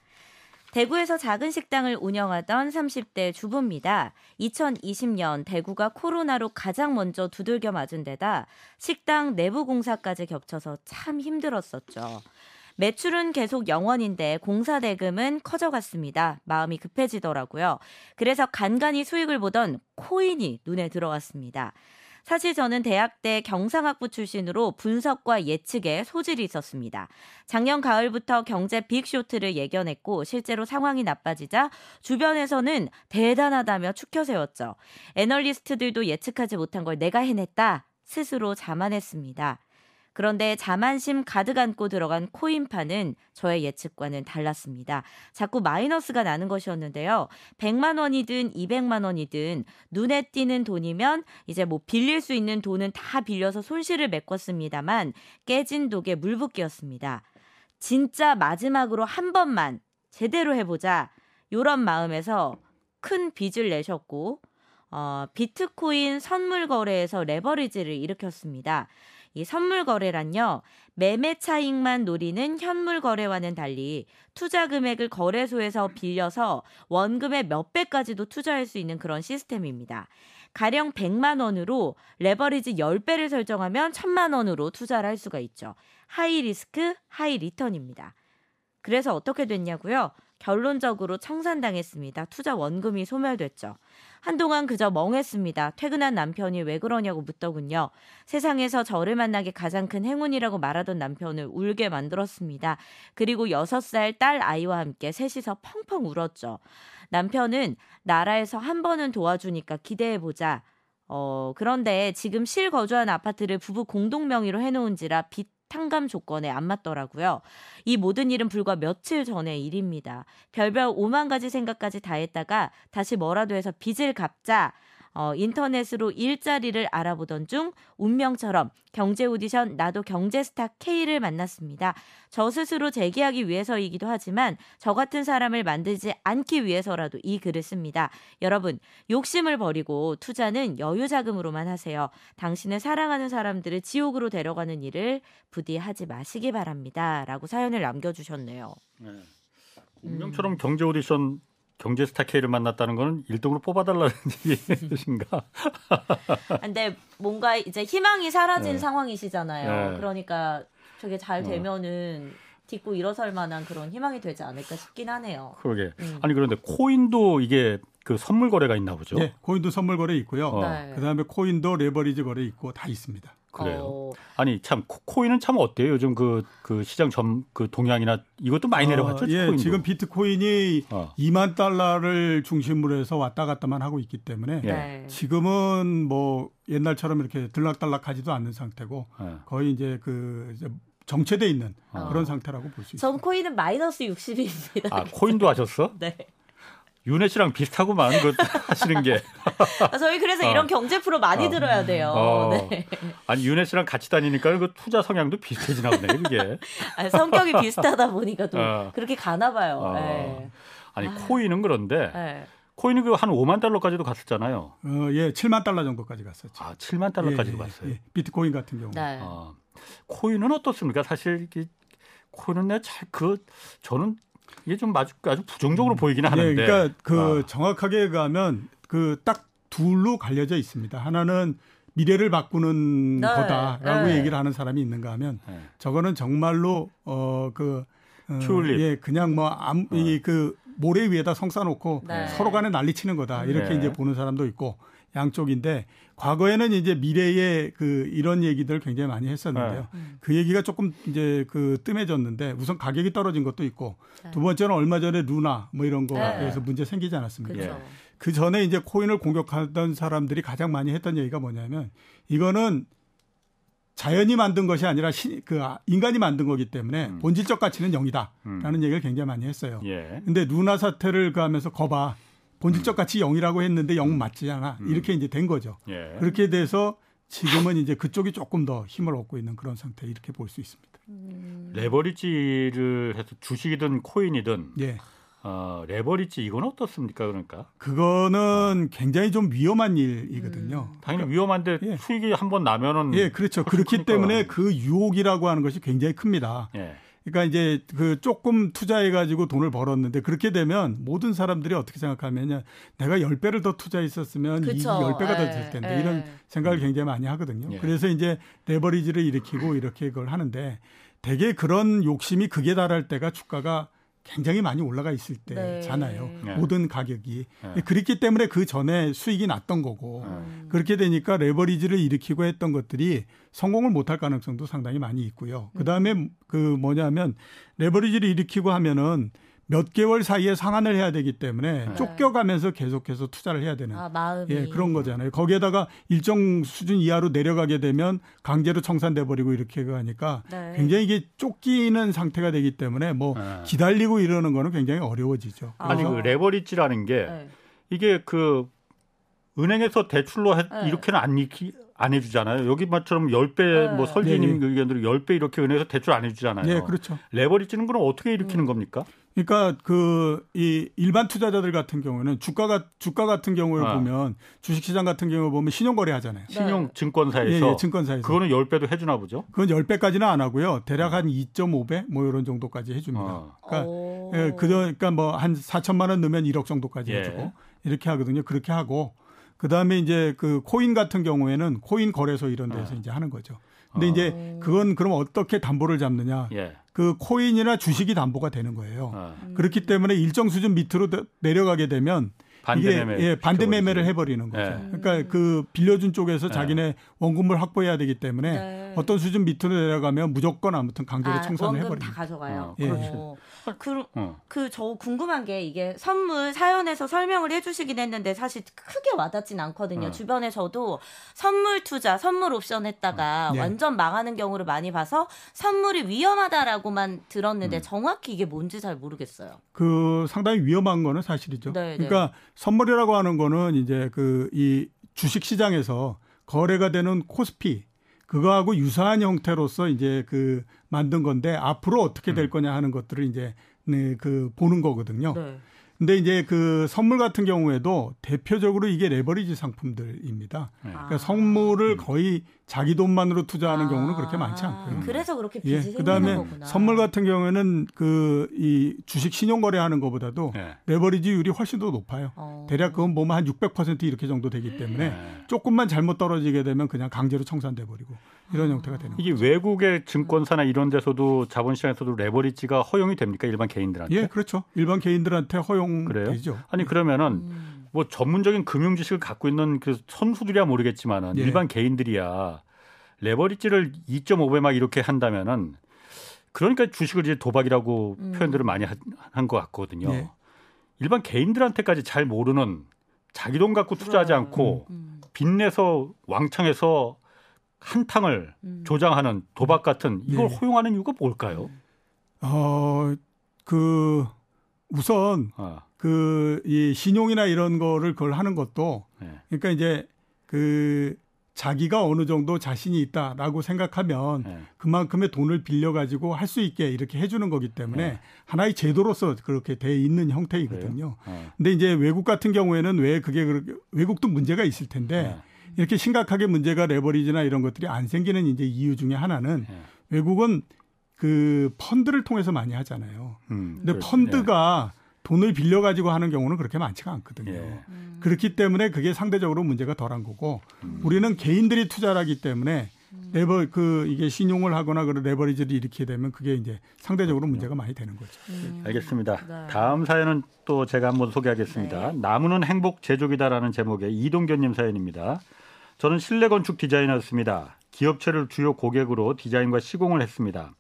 대구에서 작은 식당을 운영하던 30대 주부입니다. 2020년 대구가 코로나로 가장 먼저 두들겨 맞은 데다 식당 내부 공사까지 겹쳐서 참 힘들었었죠. 매출은 계속 영원인데 공사 대금은 커져갔습니다. 마음이 급해지더라고요. 그래서 간간히 수익을 보던 코인이 눈에 들어왔습니다. 사실 저는 대학 때 경상학부 출신으로 분석과 예측에 소질이 있었습니다. 작년 가을부터 경제 빅쇼트를 예견했고 실제로 상황이 나빠지자 주변에서는 대단하다며 축켜 세웠죠. 애널리스트들도 예측하지 못한 걸 내가 해냈다. 스스로 자만했습니다. 그런데 자만심 가득 안고 들어간 코인파는 저의 예측과는 달랐습니다. 자꾸 마이너스가 나는 것이었는데요. 100만 원이든 200만 원이든 눈에 띄는 돈이면 이제 뭐 빌릴 수 있는 돈은 다 빌려서 손실을 메꿨습니다만 깨진 독에 물붓기였습니다. 진짜 마지막으로 한 번만 제대로 해보자. 요런 마음에서 큰 빚을 내셨고 어, 비트코인 선물 거래에서 레버리지를 일으켰습니다. 이 선물 거래란요. 매매 차익만 노리는 현물 거래와는 달리 투자 금액을 거래소에서 빌려서 원금의 몇 배까지도 투자할 수 있는 그런 시스템입니다. 가령 100만 원으로 레버리지 10배를 설정하면 1000만 원으로 투자를 할 수가 있죠. high risk, high return입니다. 그래서 어떻게 됐냐고요? 결론적으로 청산당했습니다. 투자 원금이 소멸됐죠. 한동안 그저 멍했습니다. 퇴근한 남편이 왜 그러냐고 묻더군요. 세상에서 저를 만나기 가장 큰 행운이라고 말하던 남편을 울게 만들었습니다. 그리고 6살 딸 아이와 함께 셋이서 펑펑 울었죠. 남편은 나라에서 한 번은 도와주니까 기대해보자. 어, 그런데 지금 실 거주한 아파트를 부부 공동 명의로 해놓은지라 빚 탕감 조건에 안 맞더라고요. 이 모든 일은 불과 며칠 전의 일입니다. 별별 5만 가지 생각까지 다 했다가 다시 뭐라도 해서 빚을 갚자. 어, 인터넷으로 일자리를 알아보던 중 운명처럼 경제 오디션 나도 경제스타 K를 만났습니다. 저 스스로 재기하기 위해서이기도 하지만 저 같은 사람을 만들지 않기 위해서라도 이 글을 씁니다. 여러분, 욕심을 버리고 투자는 여유 자금으로만 하세요. 당신을 사랑하는 사람들을 지옥으로 데려가는 일을 부디 하지 마시기 바랍니다. 라고 사연을 남겨주셨네요. 네.
운명처럼 경제 오디션 경제 스타 K를 만났다는 거는 1등으로 뽑아달라는 얘기신가?
근데 뭔가 이제 희망이 사라진 네. 상황이시잖아요. 네. 그러니까 저게 잘 어. 되면은 딛고 일어설 만한 그런 희망이 되지 않을까 싶긴 하네요.
그러게. 음. 아니 그런데 코인도 이게 그 선물 거래가 있나 보죠?
네, 코인도 선물 거래 있고요. 어. 네. 그다음에 코인도 레버리지 거래 있고 다 있습니다.
그래요. 어... 아니 참 코인은 참 어때요? 요즘 그, 그 시장 점 그 동향이나 이것도 많이 어, 내려갔죠. 어,
예, 코인도. 지금 비트코인이 어. 2만 달러를 중심으로 해서 왔다 갔다만 하고 있기 때문에 예. 네. 지금은 뭐 옛날처럼 이렇게 들락달락하지도 않는 상태고 예. 거의 이제 그 이제 정체돼 있는 어. 그런 상태라고 볼 수 있습니다.
전 코인은 마이너스 60입니다.
아 코인도 하셨어?
네.
윤혜 씨랑 비슷하고만 그 하시는 게.
아, 저희 그래서 어. 이런 경제 프로 많이 어. 들어야 돼요. 어. 네.
아니 윤혜 씨랑 같이 다니니까 그 투자 성향도 비슷해지나 보네 그게.
아니, 성격이 비슷하다 보니까 또 어. 그렇게 가나 봐요. 어. 네.
아니 코인은 그런데 네. 코인이 그한 5만 달러까지도 갔었잖아요.
어, 예, 7만 달러 정도까지 갔었죠.
아, 7만 달러까지도 예, 예, 갔어요. 예,
비트코인 같은 경우.
네. 어,
코인은 어떻습니까? 사실 코인은 내가 잘그 저는 이게 좀 아주, 아주 부정적으로 음. 보이긴 하는데. 네,
그러니까 그 아. 정확하게 가면 그 딱 둘로 갈려져 있습니다. 하나는 미래를 바꾸는 네. 거다라고 네. 얘기를 하는 사람이 있는가 하면 네. 저거는 정말로 어그 어, 예, 그냥 뭐이그 어. 모래 위에다 성 쌓아놓고 네. 서로 간에 난리치는 거다 이렇게 네. 이제 보는 사람도 있고 양쪽인데 과거에는 이제 미래의 그 이런 얘기들 굉장히 많이 했었는데요. 네. 그 얘기가 조금 이제 그 뜸해졌는데 우선 가격이 떨어진 것도 있고 네. 두 번째는 얼마 전에 루나 뭐 이런 거에서 네. 문제 생기지 않았습니까? 그렇죠. 그 전에 이제 코인을 공격하던 사람들이 가장 많이 했던 얘기가 뭐냐면 이거는 자연이 만든 것이 아니라 시, 그 인간이 만든 거기 때문에 음. 본질적 가치는 영이다라는 음. 얘기를 굉장히 많이 했어요. 예. 근데 루나 사태를 그 하면서 거봐 본질적 가치 0이라고 했는데 0 맞지 않아. 음. 이렇게 이제 된 거죠. 예. 그렇게 돼서 지금은 이제 그쪽이 조금 더 힘을 얻고 있는 그런 상태 이렇게 볼 수 있습니다.
음. 레버리지를 해서 주식이든 코인이든 예. 어, 레버리지 이건 어떻습니까? 그러니까
그거는 굉장히 좀 위험한 일이거든요.
음. 당연히 위험한데 예. 수익이 한 번 나면은
예, 그렇죠. 그렇기 크니까. 때문에 그 유혹이라고 하는 것이 굉장히 큽니다. 예. 그러니까 이제 그 조금 투자해 가지고 돈을 벌었는데 그렇게 되면 모든 사람들이 어떻게 생각하면요. 내가 10배를 더 투자했었으면 그쵸. 이 10배가 더 될 텐데 에. 이런 생각을 굉장히 많이 하거든요. 예. 그래서 이제 레버리지를 일으키고 이렇게 그걸 하는데 대개 그런 욕심이 극에 달할 때가 주가가 굉장히 많이 올라가 있을 때잖아요. 네. 모든 가격이. 네. 그렇기 때문에 그 전에 수익이 났던 거고 네. 그렇게 되니까 레버리지를 일으키고 했던 것들이 성공을 못할 가능성도 상당히 많이 있고요. 그 다음에 그 뭐냐면 레버리지를 일으키고 하면은 몇 개월 사이에 상환을 해야 되기 때문에 네. 쫓겨가면서 계속해서 투자를 해야 되는
아, 마음이.
예, 그런 거잖아요. 거기에다가 일정 수준 이하로 내려가게 되면 강제로 청산돼 버리고 이렇게 가니까 네. 굉장히 이게 쫓기는 상태가 되기 때문에 뭐 네. 기다리고 이러는 거는 굉장히 어려워지죠.
아니 그 레버리지라는 게 네. 이게 그 은행에서 대출로 해, 네. 이렇게는 안, 일으키, 안 해주잖아요. 여기만처럼 10배, 네. 뭐 설계님 네. 의견대로 10배 이렇게 은해서 대출 안 해주잖아요.
네, 그렇죠.
레버리지는 그럼 어떻게 일으키는 음. 겁니까?
그러니까 그 이 일반 투자자들 같은 경우는 주가가 주가 같은 경우에 아. 보면 주식시장 같은 경우 보면 신용거래 하잖아요.
신용 증권사에서 예, 예, 증권사에서 그거는 10배도 해주나 보죠.
그건 10배까지는 안 하고요. 대략 한 2.5배 뭐 이런 정도까지 해줍니다. 아. 그러니까 예, 그러니까 뭐 한 4천만 원 넣으면 1억 정도까지 예. 해주고 이렇게 하거든요. 그렇게 하고 그 다음에 이제 그 코인 같은 경우에는 코인 거래소 이런 데서 아. 이제 하는 거죠. 근데 어. 이제 그건 그럼 어떻게 담보를 잡느냐? 예. 그 코인이나 주식이 담보가 되는 거예요. 어. 그렇기 때문에 일정 수준 밑으로 내려가게 되면 반대매매 이게 예, 반대 매매를 해버리는 거죠. 네. 그러니까 그 빌려준 쪽에서 네. 자기네 원금을 확보해야 되기 때문에 네. 어떤 수준 밑으로 내려가면 무조건 아무튼 강제로 아, 청산을 해버리는.
다 가져가요. 어, 예. 어. 그, 어. 그저 궁금한 게 이게 선물 사연에서 설명을 해주시긴 했는데 사실 크게 와닿진 않거든요. 어. 주변에 저도 선물 투자, 선물 옵션 했다가 네. 완전 망하는 경우를 많이 봐서 선물이 위험하다라고만 들었는데 음. 정확히 이게 뭔지 잘 모르겠어요.
그 상당히 위험한 거는 사실이죠. 네, 네. 그러니까 선물이라고 하는 거는 이제 그 이 주식 시장에서 거래가 되는 코스피 그거하고 유사한 형태로서 이제 그 만든 건데 앞으로 어떻게 될 음. 거냐 하는 것들을 이제 네, 그 보는 거거든요. 네. 근데 이제 그 선물 같은 경우에도 대표적으로 이게 레버리지 상품들입니다. 네. 그러니까 선물을 음. 거의 자기 돈만으로 투자하는 아~ 경우는 그렇게 많지 않고요.
그래서 그렇게 빚이 예,
그다음에 거구나. 선물 같은 경우에는 그 이 주식 신용 거래하는 것보다도 네. 레버리지율이 훨씬 더 높아요. 어. 대략 그건 보면 한 600% 이렇게 정도 되기 때문에 네. 조금만 잘못 떨어지게 되면 그냥 강제로 청산돼 버리고 이런 아. 형태가 되는
이게 거죠. 외국의 증권사나 이런 데서도 자본시장에서도 레버리지가 허용이 됩니까? 일반 개인들한테?
예, 그렇죠. 일반 개인들한테 허용되죠.
아니 그러면은 음. 뭐 전문적인 금융 지식을 갖고 있는 그 선수들이야 모르겠지만은 예. 일반 개인들이야 레버리지를 2.5배 막 이렇게 한다면은 그러니까 주식을 이제 도박이라고 음. 표현들을 많이 한 것 같거든요. 예. 일반 개인들한테까지 잘 모르는 자기 돈 갖고 투자하지 그래. 않고 음. 빚내서 왕창해서 한탕을 음. 조장하는 도박 같은 이걸 네. 허용하는 이유가 뭘까요?
어, 그 우선 어. 그 이 신용이나 이런 거를 그걸 하는 것도 네. 그러니까 이제 그 자기가 어느 정도 자신이 있다라고 생각하면 네. 그만큼의 돈을 빌려 가지고 할 수 있게 이렇게 해주는 거기 때문에 네. 하나의 제도로서 그렇게 돼 있는 형태이거든요. 네. 근데 이제 외국 같은 경우에는 왜 그게 그렇게 외국도 문제가 있을 텐데 네. 이렇게 심각하게 문제가 레버리지나 이런 것들이 안 생기는 이제 이유 중에 하나는 네. 외국은 그 펀드를 통해서 많이 하잖아요. 음, 근데 그렇지. 펀드가 네. 돈을 빌려 가지고 하는 경우는 그렇게 많지가 않거든요. 예. 음. 그렇기 때문에 그게 상대적으로 문제가 덜한 거고 음. 우리는 개인들이 투자를 하기 때문에 음. 레버 그 이게 신용을 하거나 그런 레버리지를 일으키게 되면 그게 이제 상대적으로 문제가 많이 되는 거죠.
음. 알겠습니다. 네. 다음 사연은 또 제가 한번 소개하겠습니다. 네. 나무는 행복 제조기다라는 제목의 이동견님 사연입니다. 저는 실내 건축 디자이너였습니다. 기업체를 주요 고객으로 디자인과 시공을 했습니다.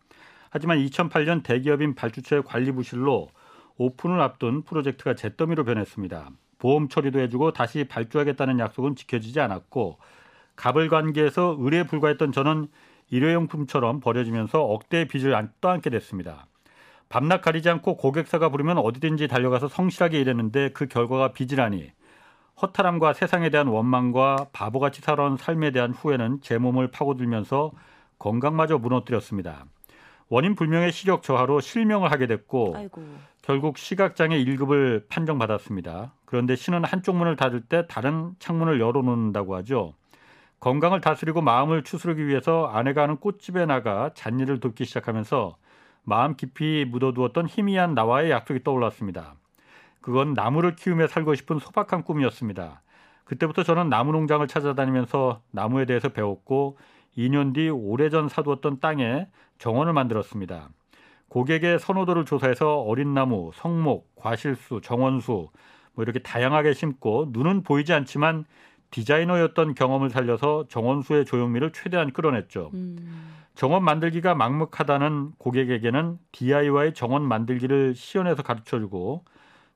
하지만 2008년 대기업인 발주처의 관리부실로 오픈을 앞둔 프로젝트가 잿더미로 변했습니다. 보험 처리도 해주고 다시 발주하겠다는 약속은 지켜지지 않았고 갑을 관계에서 의뢰에 불과했던 저는 일회용품처럼 버려지면서 억대의 빚을 떠안게 됐습니다. 밤낮 가리지 않고 고객사가 부르면 어디든지 달려가서 성실하게 일했는데 그 결과가 빚이라니 허탈함과 세상에 대한 원망과 바보같이 살아온 삶에 대한 후회는 제 몸을 파고들면서 건강마저 무너뜨렸습니다. 원인 불명의 시력 저하로 실명을 하게 됐고 아이고. 결국 시각장애 1급을 판정받았습니다. 그런데 신은 한쪽 문을 닫을 때 다른 창문을 열어놓는다고 하죠. 건강을 다스리고 마음을 추스르기 위해서 아내가 하는 꽃집에 나가 잔일을 돕기 시작하면서 마음 깊이 묻어두었던 희미한 나와의 약속이 떠올랐습니다. 그건 나무를 키우며 살고 싶은 소박한 꿈이었습니다. 그때부터 저는 나무 농장을 찾아다니면서 나무에 대해서 배웠고 2년 뒤 오래전 사두었던 땅에 정원을 만들었습니다. 고객의 선호도를 조사해서 어린 나무, 성목, 과실수, 정원수 뭐 이렇게 다양하게 심고 눈은 보이지 않지만 디자이너였던 경험을 살려서 정원수의 조형미를 최대한 끌어냈죠. 음. 정원 만들기가 막막하다는 고객에게는 DIY 정원 만들기를 시연해서 가르쳐주고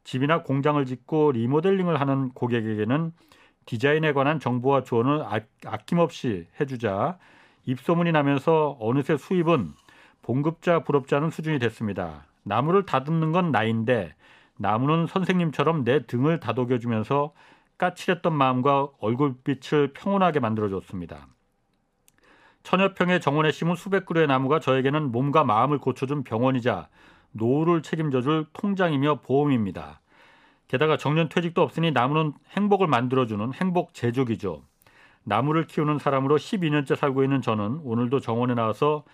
집이나 공장을 짓고 리모델링을 하는 고객에게는 디자인에 관한 정보와 조언을 아, 아낌없이 해주자 입소문이 나면서 어느새 수입은 봉급자 부럽자는 수준이 됐습니다. 나무를 다듬는 건 나인데 나무는 선생님처럼 내 등을 다독여주면서 까칠했던 마음과 얼굴빛을 평온하게 만들어줬습니다. 천여평의 정원에 심은 수백 그루의 나무가 저에게는 몸과 마음을 고쳐준 병원이자 노후를 책임져줄 통장이며 보험입니다. 게다가 정년 퇴직도 없으니 나무는 행복을 만들어주는 행복 제조기죠. 나무를 키우는 사람으로 12년째 살고 있는 저는 오늘도 정원에 나와서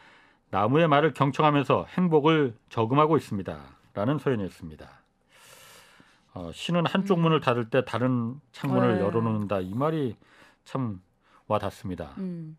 나무의 말을 경청하면서 행복을 저금하고 있습니다. 라는 서연이었습니다. 어, 시는 한쪽 문을 닫을 때 다른 창문을 네. 열어놓는다. 이 말이 참 와닿습니다. 음.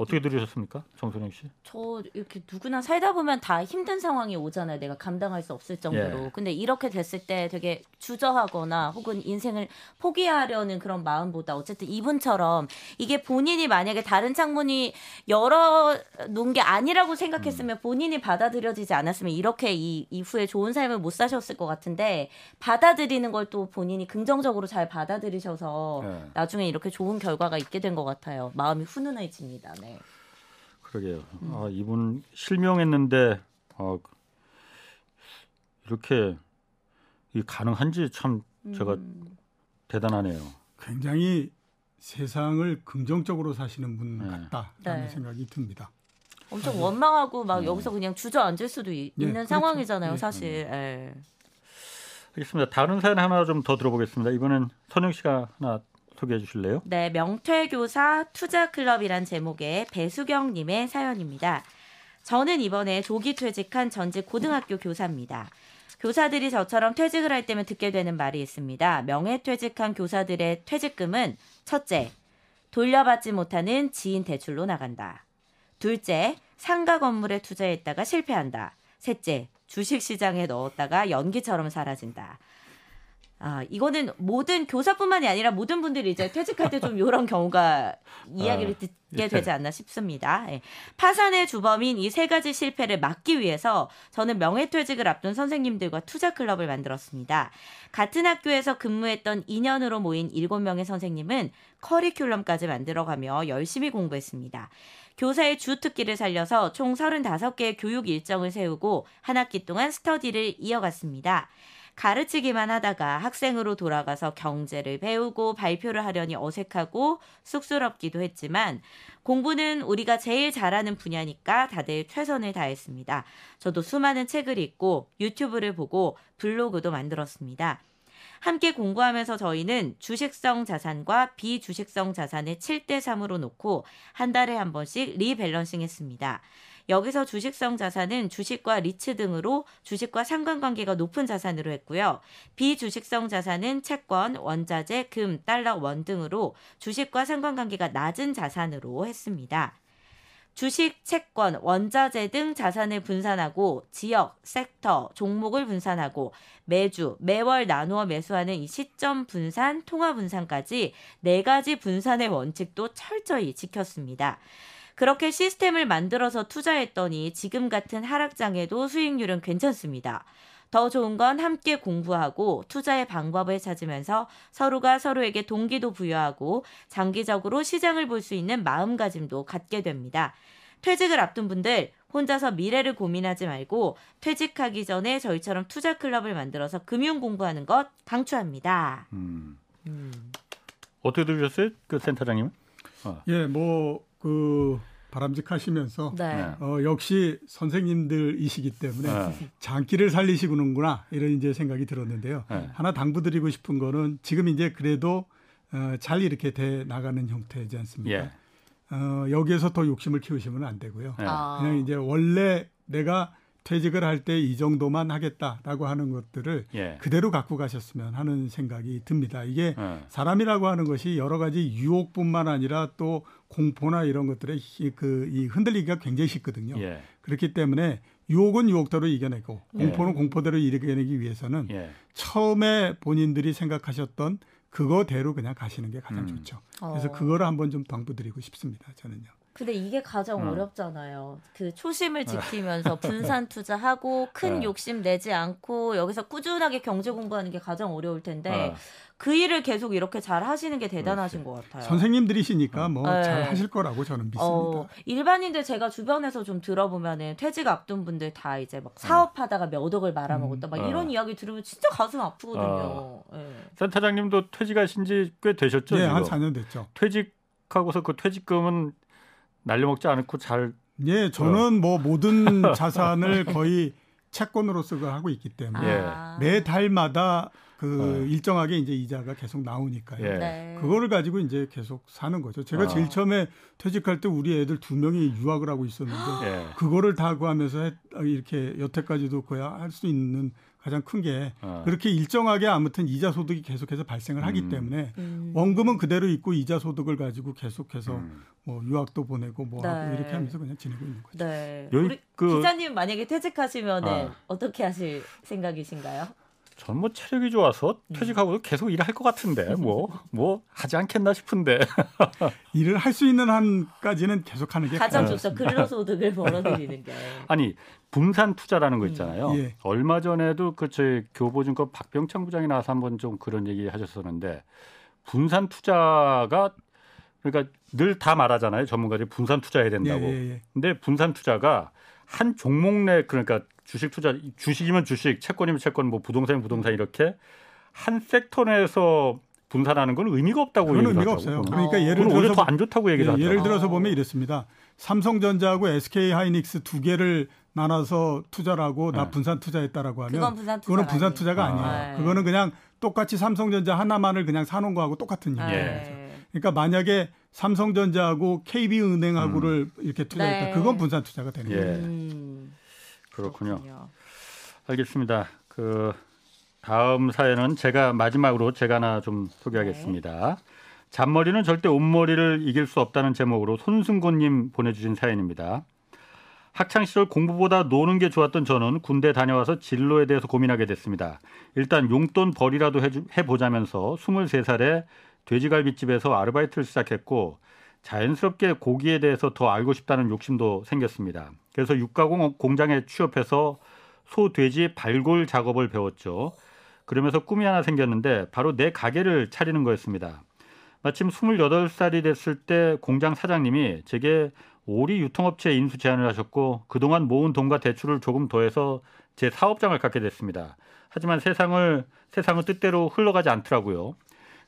어떻게 들으셨습니까, 정선영 씨?
저 이렇게 누구나 살다 보면 다 힘든 상황이 오잖아요. 내가 감당할 수 없을 정도로. 예. 근데 이렇게 됐을 때 되게 주저하거나 혹은 인생을 포기하려는 그런 마음보다 어쨌든 이분처럼 이게 본인이 만약에 다른 창문이 열어 놓은 게 아니라고 생각했으면 음. 본인이 받아들여지지 않았으면 이렇게 이 이후에 좋은 삶을 못 사셨을 것 같은데 받아들이는 걸 또 본인이 긍정적으로 잘 받아들이셔서 예. 나중에 이렇게 좋은 결과가 있게 된 것 같아요. 마음이 훈훈해집니다. 네.
그러게요. 음. 아, 이분 실명했는데 어, 이렇게 이 가능한지 참 제가 음. 대단하네요.
굉장히 세상을 긍정적으로 사시는 분 네. 같다라는 네. 생각이 듭니다.
엄청 네. 원망하고 막 네. 여기서 그냥 주저앉을 수도 이, 네, 있는 그렇죠. 상황이잖아요, 네. 사실. 예.
알겠습니다. 다른 사연 하나 좀 더 들어보겠습니다. 이번엔 선영 씨가 하나 소개해 주실래요?
네, 명퇴교사 투자클럽이란 제목의 배수경 님의 사연입니다. 저는 이번에 조기 퇴직한 전직 고등학교 교사입니다. 교사들이 저처럼 퇴직을 할 때면 듣게 되는 말이 있습니다. 명예퇴직한 교사들의 퇴직금은 첫째, 돌려받지 못하는 지인 대출로 나간다. 둘째, 상가 건물에 투자했다가 실패한다. 셋째, 주식시장에 넣었다가 연기처럼 사라진다. 아, 이거는 모든 교사뿐만이 아니라 모든 분들이 이제 퇴직할 때 좀 이런 경우가 이야기를 아, 듣게 예. 되지 않나 싶습니다. 예. 파산의 주범인 이 세 가지 실패를 막기 위해서 저는 명예퇴직을 앞둔 선생님들과 투자클럽을 만들었습니다. 같은 학교에서 근무했던 2년으로 모인 7명의 선생님은 커리큘럼까지 만들어가며 열심히 공부했습니다. 교사의 주 특기를 살려서 총 35개의 교육 일정을 세우고 한 학기 동안 스터디를 이어갔습니다. 가르치기만 하다가 학생으로 돌아가서 경제를 배우고 발표를 하려니 어색하고 쑥스럽기도 했지만 공부는 우리가 제일 잘하는 분야니까 다들 최선을 다했습니다. 저도 수많은 책을 읽고 유튜브를 보고 블로그도 만들었습니다. 함께 공부하면서 저희는 주식성 자산과 비주식성 자산을 7대 3으로 놓고 한 달에 한 번씩 rebalancing 했습니다. 여기서 주식성 자산은 주식과 리츠 등으로 주식과 상관관계가 높은 자산으로 했고요. 비주식성 자산은 채권, 원자재, 금, 달러, 원 등으로 주식과 상관관계가 낮은 자산으로 했습니다. 주식, 채권, 원자재 등 자산을 분산하고 지역, 섹터, 종목을 분산하고 매주, 매월 나누어 매수하는 이 시점 분산, 통화 분산까지 네 가지 분산의 원칙도 철저히 지켰습니다. 그렇게 시스템을 만들어서 투자했더니 지금 같은 하락장에도 수익률은 괜찮습니다. 더 좋은 건 함께 공부하고 투자의 방법을 찾으면서 서로가 서로에게 동기도 부여하고 장기적으로 시장을 볼 수 있는 마음가짐도 갖게 됩니다. 퇴직을 앞둔 분들 혼자서 미래를 고민하지 말고 퇴직하기 전에 저희처럼 투자 클럽을 만들어서 금융 공부하는 것 강추합니다. 음.
음. 어떻게 들으셨어요, 그 센터장님은?
어. 예, 뭐 그 바람직하시면서 네. 어, 역시 선생님들이시기 때문에 네. 장기를 살리시구는구나 이런 이제 생각이 들었는데요. 네. 하나 당부드리고 싶은 거는 지금 이제 그래도 어, 잘 이렇게 돼 나가는 형태지 않습니까? 예. 어, 여기에서 더 욕심을 키우시면 안 되고요. 네. 그냥 이제 원래 내가 퇴직을 할 때 이 정도만 하겠다라고 하는 것들을 예. 그대로 갖고 가셨으면 하는 생각이 듭니다. 이게 예. 사람이라고 하는 것이 여러 가지 유혹뿐만 아니라 또 공포나 이런 것들에 그, 이 흔들리기가 굉장히 쉽거든요. 예. 그렇기 때문에 유혹은 유혹대로 이겨내고 예. 공포는 공포대로 이겨내기 위해서는 예. 처음에 본인들이 생각하셨던 그거대로 그냥 가시는 게 가장 음. 좋죠. 그래서 어. 그거를 한번 좀 당부드리고 싶습니다. 저는요.
근데 이게 가장 어. 렵잖아요 그 초심을 지키면서 분산 투자하고 큰 네. 욕심 내지 않고 여기서 꾸준하게 경제 공부하는 게 가장 어려울 텐데 어. 그 일을 계속 이렇게 잘 하시는 게 대단하신 그렇지. 것 같아요.
선생님들이시니까 뭐잘 네. 하실 거라고 저는 믿습니다. 어,
일반인들 제가 주변에서 좀 들어보면은 퇴직 앞둔 분들 다 이제 막 사업하다가 몇 억을 말아먹었다 막 음. 이런 어. 이야기 들으면 진짜 가슴 아프거든요. 어.
네. 센터장님도 퇴직하신 지 꽤 되셨죠?
네, 한 4년 됐죠.
퇴직 하고서 그 퇴직금은 날려먹지 않고 잘.
예, 저는 뭐 모든 자산을 거의 채권으로 쓰고 하고 있기 때문에 아. 매 달마다 그 어. 일정하게 이제 이자가 계속 나오니까요. 예. 네. 그거를 가지고 이제 계속 사는 거죠. 제가 어. 제일 처음에 퇴직할 때 우리 애들 두 명이 유학을 하고 있었는데 예. 그거를 다 구하면서 이렇게 여태까지도 거야 할수 있는 가장 큰게 어. 그렇게 일정하게 아무튼 이자 소득이 계속해서 발생을 하기 음. 때문에 음. 원금은 그대로 있고 이자 소득을 가지고 계속해서 음. 뭐 유학도 보내고 뭐 네. 하고 이렇게 하면서 그냥 지내고 있는 거죠.
네. 우리 그... 기자님 만약에 퇴직하시면 어. 어떻게 하실 생각이신가요?
저는 뭐 체력이 좋아서 음. 퇴직하고 계속 일을 할것 같은데 뭐뭐 뭐 하지 않겠나 싶은데
일을 할 수 있는 한까지는 계속 하는 게
가장 좋죠 근로소득을 벌어들이는 게
아니 분산 투자라는 거 음. 있잖아요 음. 예. 얼마 전에도 그 저희 교보증권 박병창 부장이 나와서 한번 좀 그런 얘기 하셨었는데 분산 투자가 그러니까 늘 다 말하잖아요 전문가들이 분산 투자해야 된다고 예, 예, 예. 근데 분산 투자가 한 종목 내 그러니까 주식 투자 주식이면 주식, 채권이면 채권, 뭐 부동산이면 부동산 이렇게 한 섹터 내에서 분산하는 건 의미가 없다고
그런 의미가 없어요. 그러니까 예를 들어서
더안 좋다고 얘기를
예, 예를 들어서 보면 이렇습니다. 삼성전자하고 SK 하이닉스 두 개를 나눠서 투자를 하고 나 네. 분산 투자했다라고 하면 그건 분산, 투자 그거는 분산 투자가 아니에요. 아, 네. 그거는 그냥 똑같이 삼성전자 하나만을 그냥 사놓은 거하고 똑같은 얘기예요. 네. 그러니까 만약에 삼성전자하고 KB은행하고를 음. 이렇게 투자했다. 네. 그건 분산 투자가 되는 거예요. 음.
그렇군요. 그렇군요. 알겠습니다. 그 다음 사연은 제가 마지막으로 제가 하나 좀 소개하겠습니다. 네. 잔머리는 절대 온머리를 이길 수 없다는 제목으로 손승곤님 보내주신 사연입니다. 학창 시절 공부보다 노는 게 좋았던 저는 군대 다녀와서 진로에 대해서 고민하게 됐습니다. 일단 용돈 벌이라도 해보자면서 23살에 돼지갈비집에서 아르바이트를 시작했고 자연스럽게 고기에 대해서 더 알고 싶다는 욕심도 생겼습니다. 그래서 육가공 공장에 취업해서 소, 돼지 발골 작업을 배웠죠. 그러면서 꿈이 하나 생겼는데 바로 내 가게를 차리는 거였습니다. 마침 28살이 됐을 때 공장 사장님이 제게 오리 유통업체 인수 제안을 하셨고 그동안 모은 돈과 대출을 조금 더해서 제 사업장을 갖게 됐습니다. 하지만 세상을 세상은 뜻대로 흘러가지 않더라고요.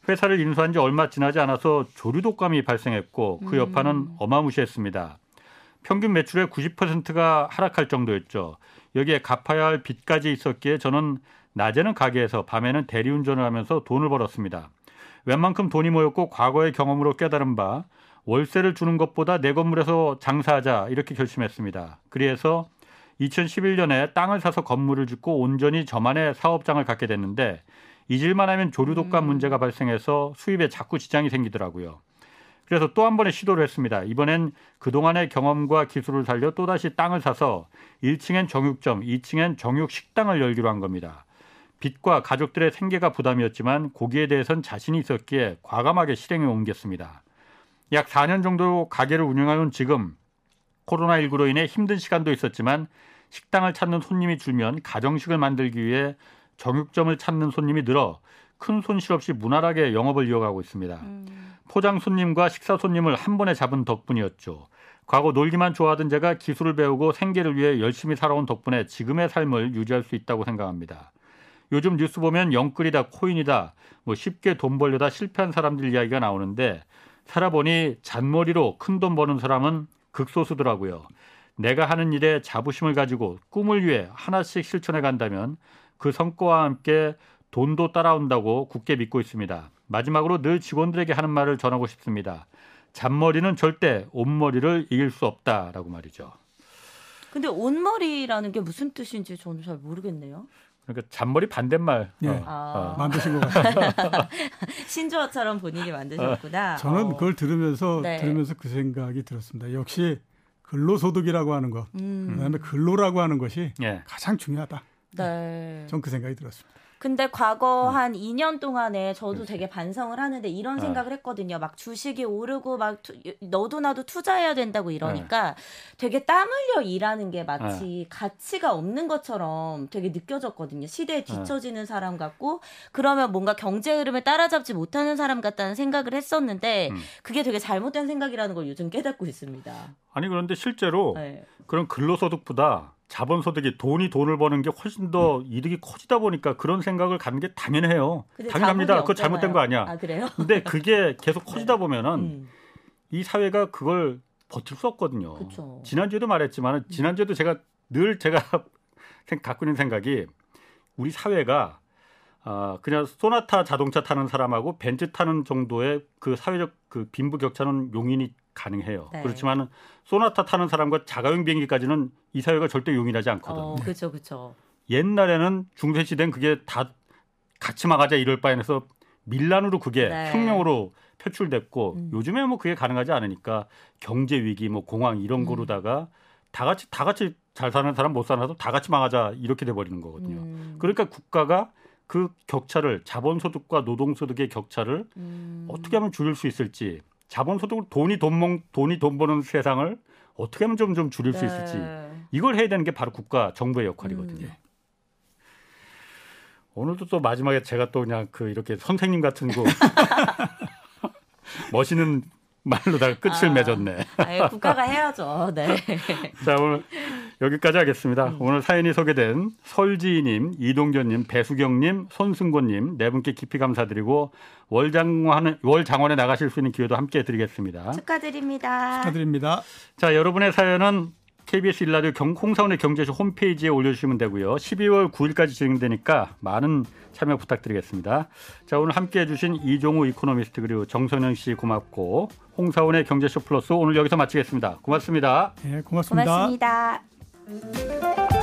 회사를 인수한 지 얼마 지나지 않아서 조류 독감이 발생했고 그 여파는 음. 어마무시했습니다. 평균 매출의 90%가 하락할 정도였죠. 여기에 갚아야 할 빚까지 있었기에 저는 낮에는 가게에서 밤에는 대리운전을 하면서 돈을 벌었습니다. 웬만큼 돈이 모였고 과거의 경험으로 깨달은 바 월세를 주는 것보다 내 건물에서 장사하자 이렇게 결심했습니다. 그래서 2011년에 땅을 사서 건물을 짓고 온전히 저만의 사업장을 갖게 됐는데 잊을만 하면 조류 독감 음. 문제가 발생해서 수입에 자꾸 지장이 생기더라고요. 그래서 또 한 번의 시도를 했습니다. 이번엔 그동안의 경험과 기술을 살려 또다시 땅을 사서 1층엔 정육점, 2층엔 정육식당을 열기로 한 겁니다. 빚과 가족들의 생계가 부담이었지만 고기에 대해선 자신이 있었기에 과감하게 실행에 옮겼습니다. 약 4년 정도 가게를 운영하는 지금 코로나19로 인해 힘든 시간도 있었지만 식당을 찾는 손님이 줄면 가정식을 만들기 위해 정육점을 찾는 손님이 늘어 큰 손실 없이 무난하게 영업을 이어가고 있습니다. 음. 포장 손님과 식사 손님을 한 번에 잡은 덕분이었죠. 과거 놀기만 좋아하던 제가 기술을 배우고 생계를 위해 열심히 살아온 덕분에 지금의 삶을 유지할 수 있다고 생각합니다. 요즘 뉴스 보면 영끌이다 코인이다 뭐 쉽게 돈 벌려다 실패한 사람들 이야기가 나오는데 살아보니 잔머리로 큰 돈 버는 사람은 극소수더라고요. 내가 하는 일에 자부심을 가지고 꿈을 위해 하나씩 실천해 간다면 그 성과와 함께 돈도 따라온다고 굳게 믿고 있습니다. 마지막으로 늘 직원들에게 하는 말을 전하고 싶습니다. 잔머리는 절대 온머리를 이길 수 없다라고 말이죠.
근데 온머리라는 게 무슨 뜻인지 저는 잘 모르겠네요.
그러니까 잔머리 반대말
예. 어, 아. 어. 만드신 것 같아요.
신조어처럼 본인이 만드셨구나.
저는 어. 그걸 들으면서 네. 들으면서 그 생각이 들었습니다. 역시 근로소득이라고 하는 것, 음. 그다음에 근로라고 하는 것이 예. 가장 중요하다. 네. 전 그 생각이 들었습니다.
근데 과거 음. 한 2년 동안에 저도 그렇지. 되게 반성을 하는데 이런 네. 생각을 했거든요. 막 주식이 오르고 막 투, 너도 나도 투자해야 된다고 이러니까 네. 되게 땀 흘려 일하는 게 마치 네. 가치가 없는 것처럼 되게 느껴졌거든요. 시대에 뒤처지는 사람 같고 그러면 뭔가 경제 흐름을 따라잡지 못하는 사람 같다는 생각을 했었는데 음. 그게 되게 잘못된 생각이라는 걸 요즘 깨닫고 있습니다.
아니 그런데 실제로 네. 그런 근로소득보다 자본소득이 돈이 돈을 버는 게 훨씬 더 음. 이득이 커지다 보니까 그런 생각을 갖는 게 당연해요. 당연합니다. 그거 잘못된 거 아니야.
아, 그래요?
근데 그게 계속 커지다 네. 보면은 음. 이 사회가 그걸 버틸 수 없거든요. 그쵸. 지난주에도 말했지만 음. 지난주에도 제가 늘 제가 갖고 있는 생각이 우리 사회가 아, 그냥 소나타 자동차 타는 사람하고 벤츠 타는 정도의 그 사회적 그 빈부 격차는 용인이 가능해요. 네. 그렇지만 소나타 타는 사람과 자가용 비행기까지는 이 사회가 절대 용인하지 않거든요. 어,
그렇죠, 그렇죠.
옛날에는 중세 시대는 그게 다 같이 막아자 이럴 바에서 밀란으로 그게 네. 혁명으로 표출됐고 음. 요즘에 뭐 그게 가능하지 않으니까 경제 위기, 뭐 공황 이런 음. 거로다가 다 같이 다 같이 잘 사는 사람 못 사는 사람 다 같이 망하자 이렇게 돼 버리는 거거든요. 음. 그러니까 국가가 그 격차를 자본소득과 노동소득의 격차를 음. 어떻게 하면 줄일 수 있을지 자본소득을 돈이 돈 돈이 돈 버는 세상을 어떻게 하면 좀, 좀 줄일 네. 수 있을지 이걸 해야 되는 게 바로 국가 정부의 역할이거든요. 음. 오늘도 또 마지막에 제가 또 그냥 그 이렇게 선생님 같은 거 멋있는 말로 다 끝을 아, 맺었네.
아, 국가가 해야죠. 네.
자 오늘 여기까지 하겠습니다. 음. 오늘 사연이 소개된 설지희님, 이동견님, 배수경님, 손승곤님 네 분께 깊이 감사드리고 월장원 월장원에 나가실 수 있는 기회도 함께 드리겠습니다.
축하드립니다.
축하드립니다.
자 여러분의 사연은 KBS 1라디오 홍사훈의 경제쇼 홈페이지에 올려주시면 되고요. 12월 9일까지 진행되니까 많은 참여 부탁드리겠습니다. 자 오늘 함께해 주신 이종우 이코노미스트 그리고 정선영 씨 고맙고 홍사훈의 경제쇼 플러스 오늘 여기서 마치겠습니다. 고맙습니다.
네, 고맙습니다.
고맙습니다.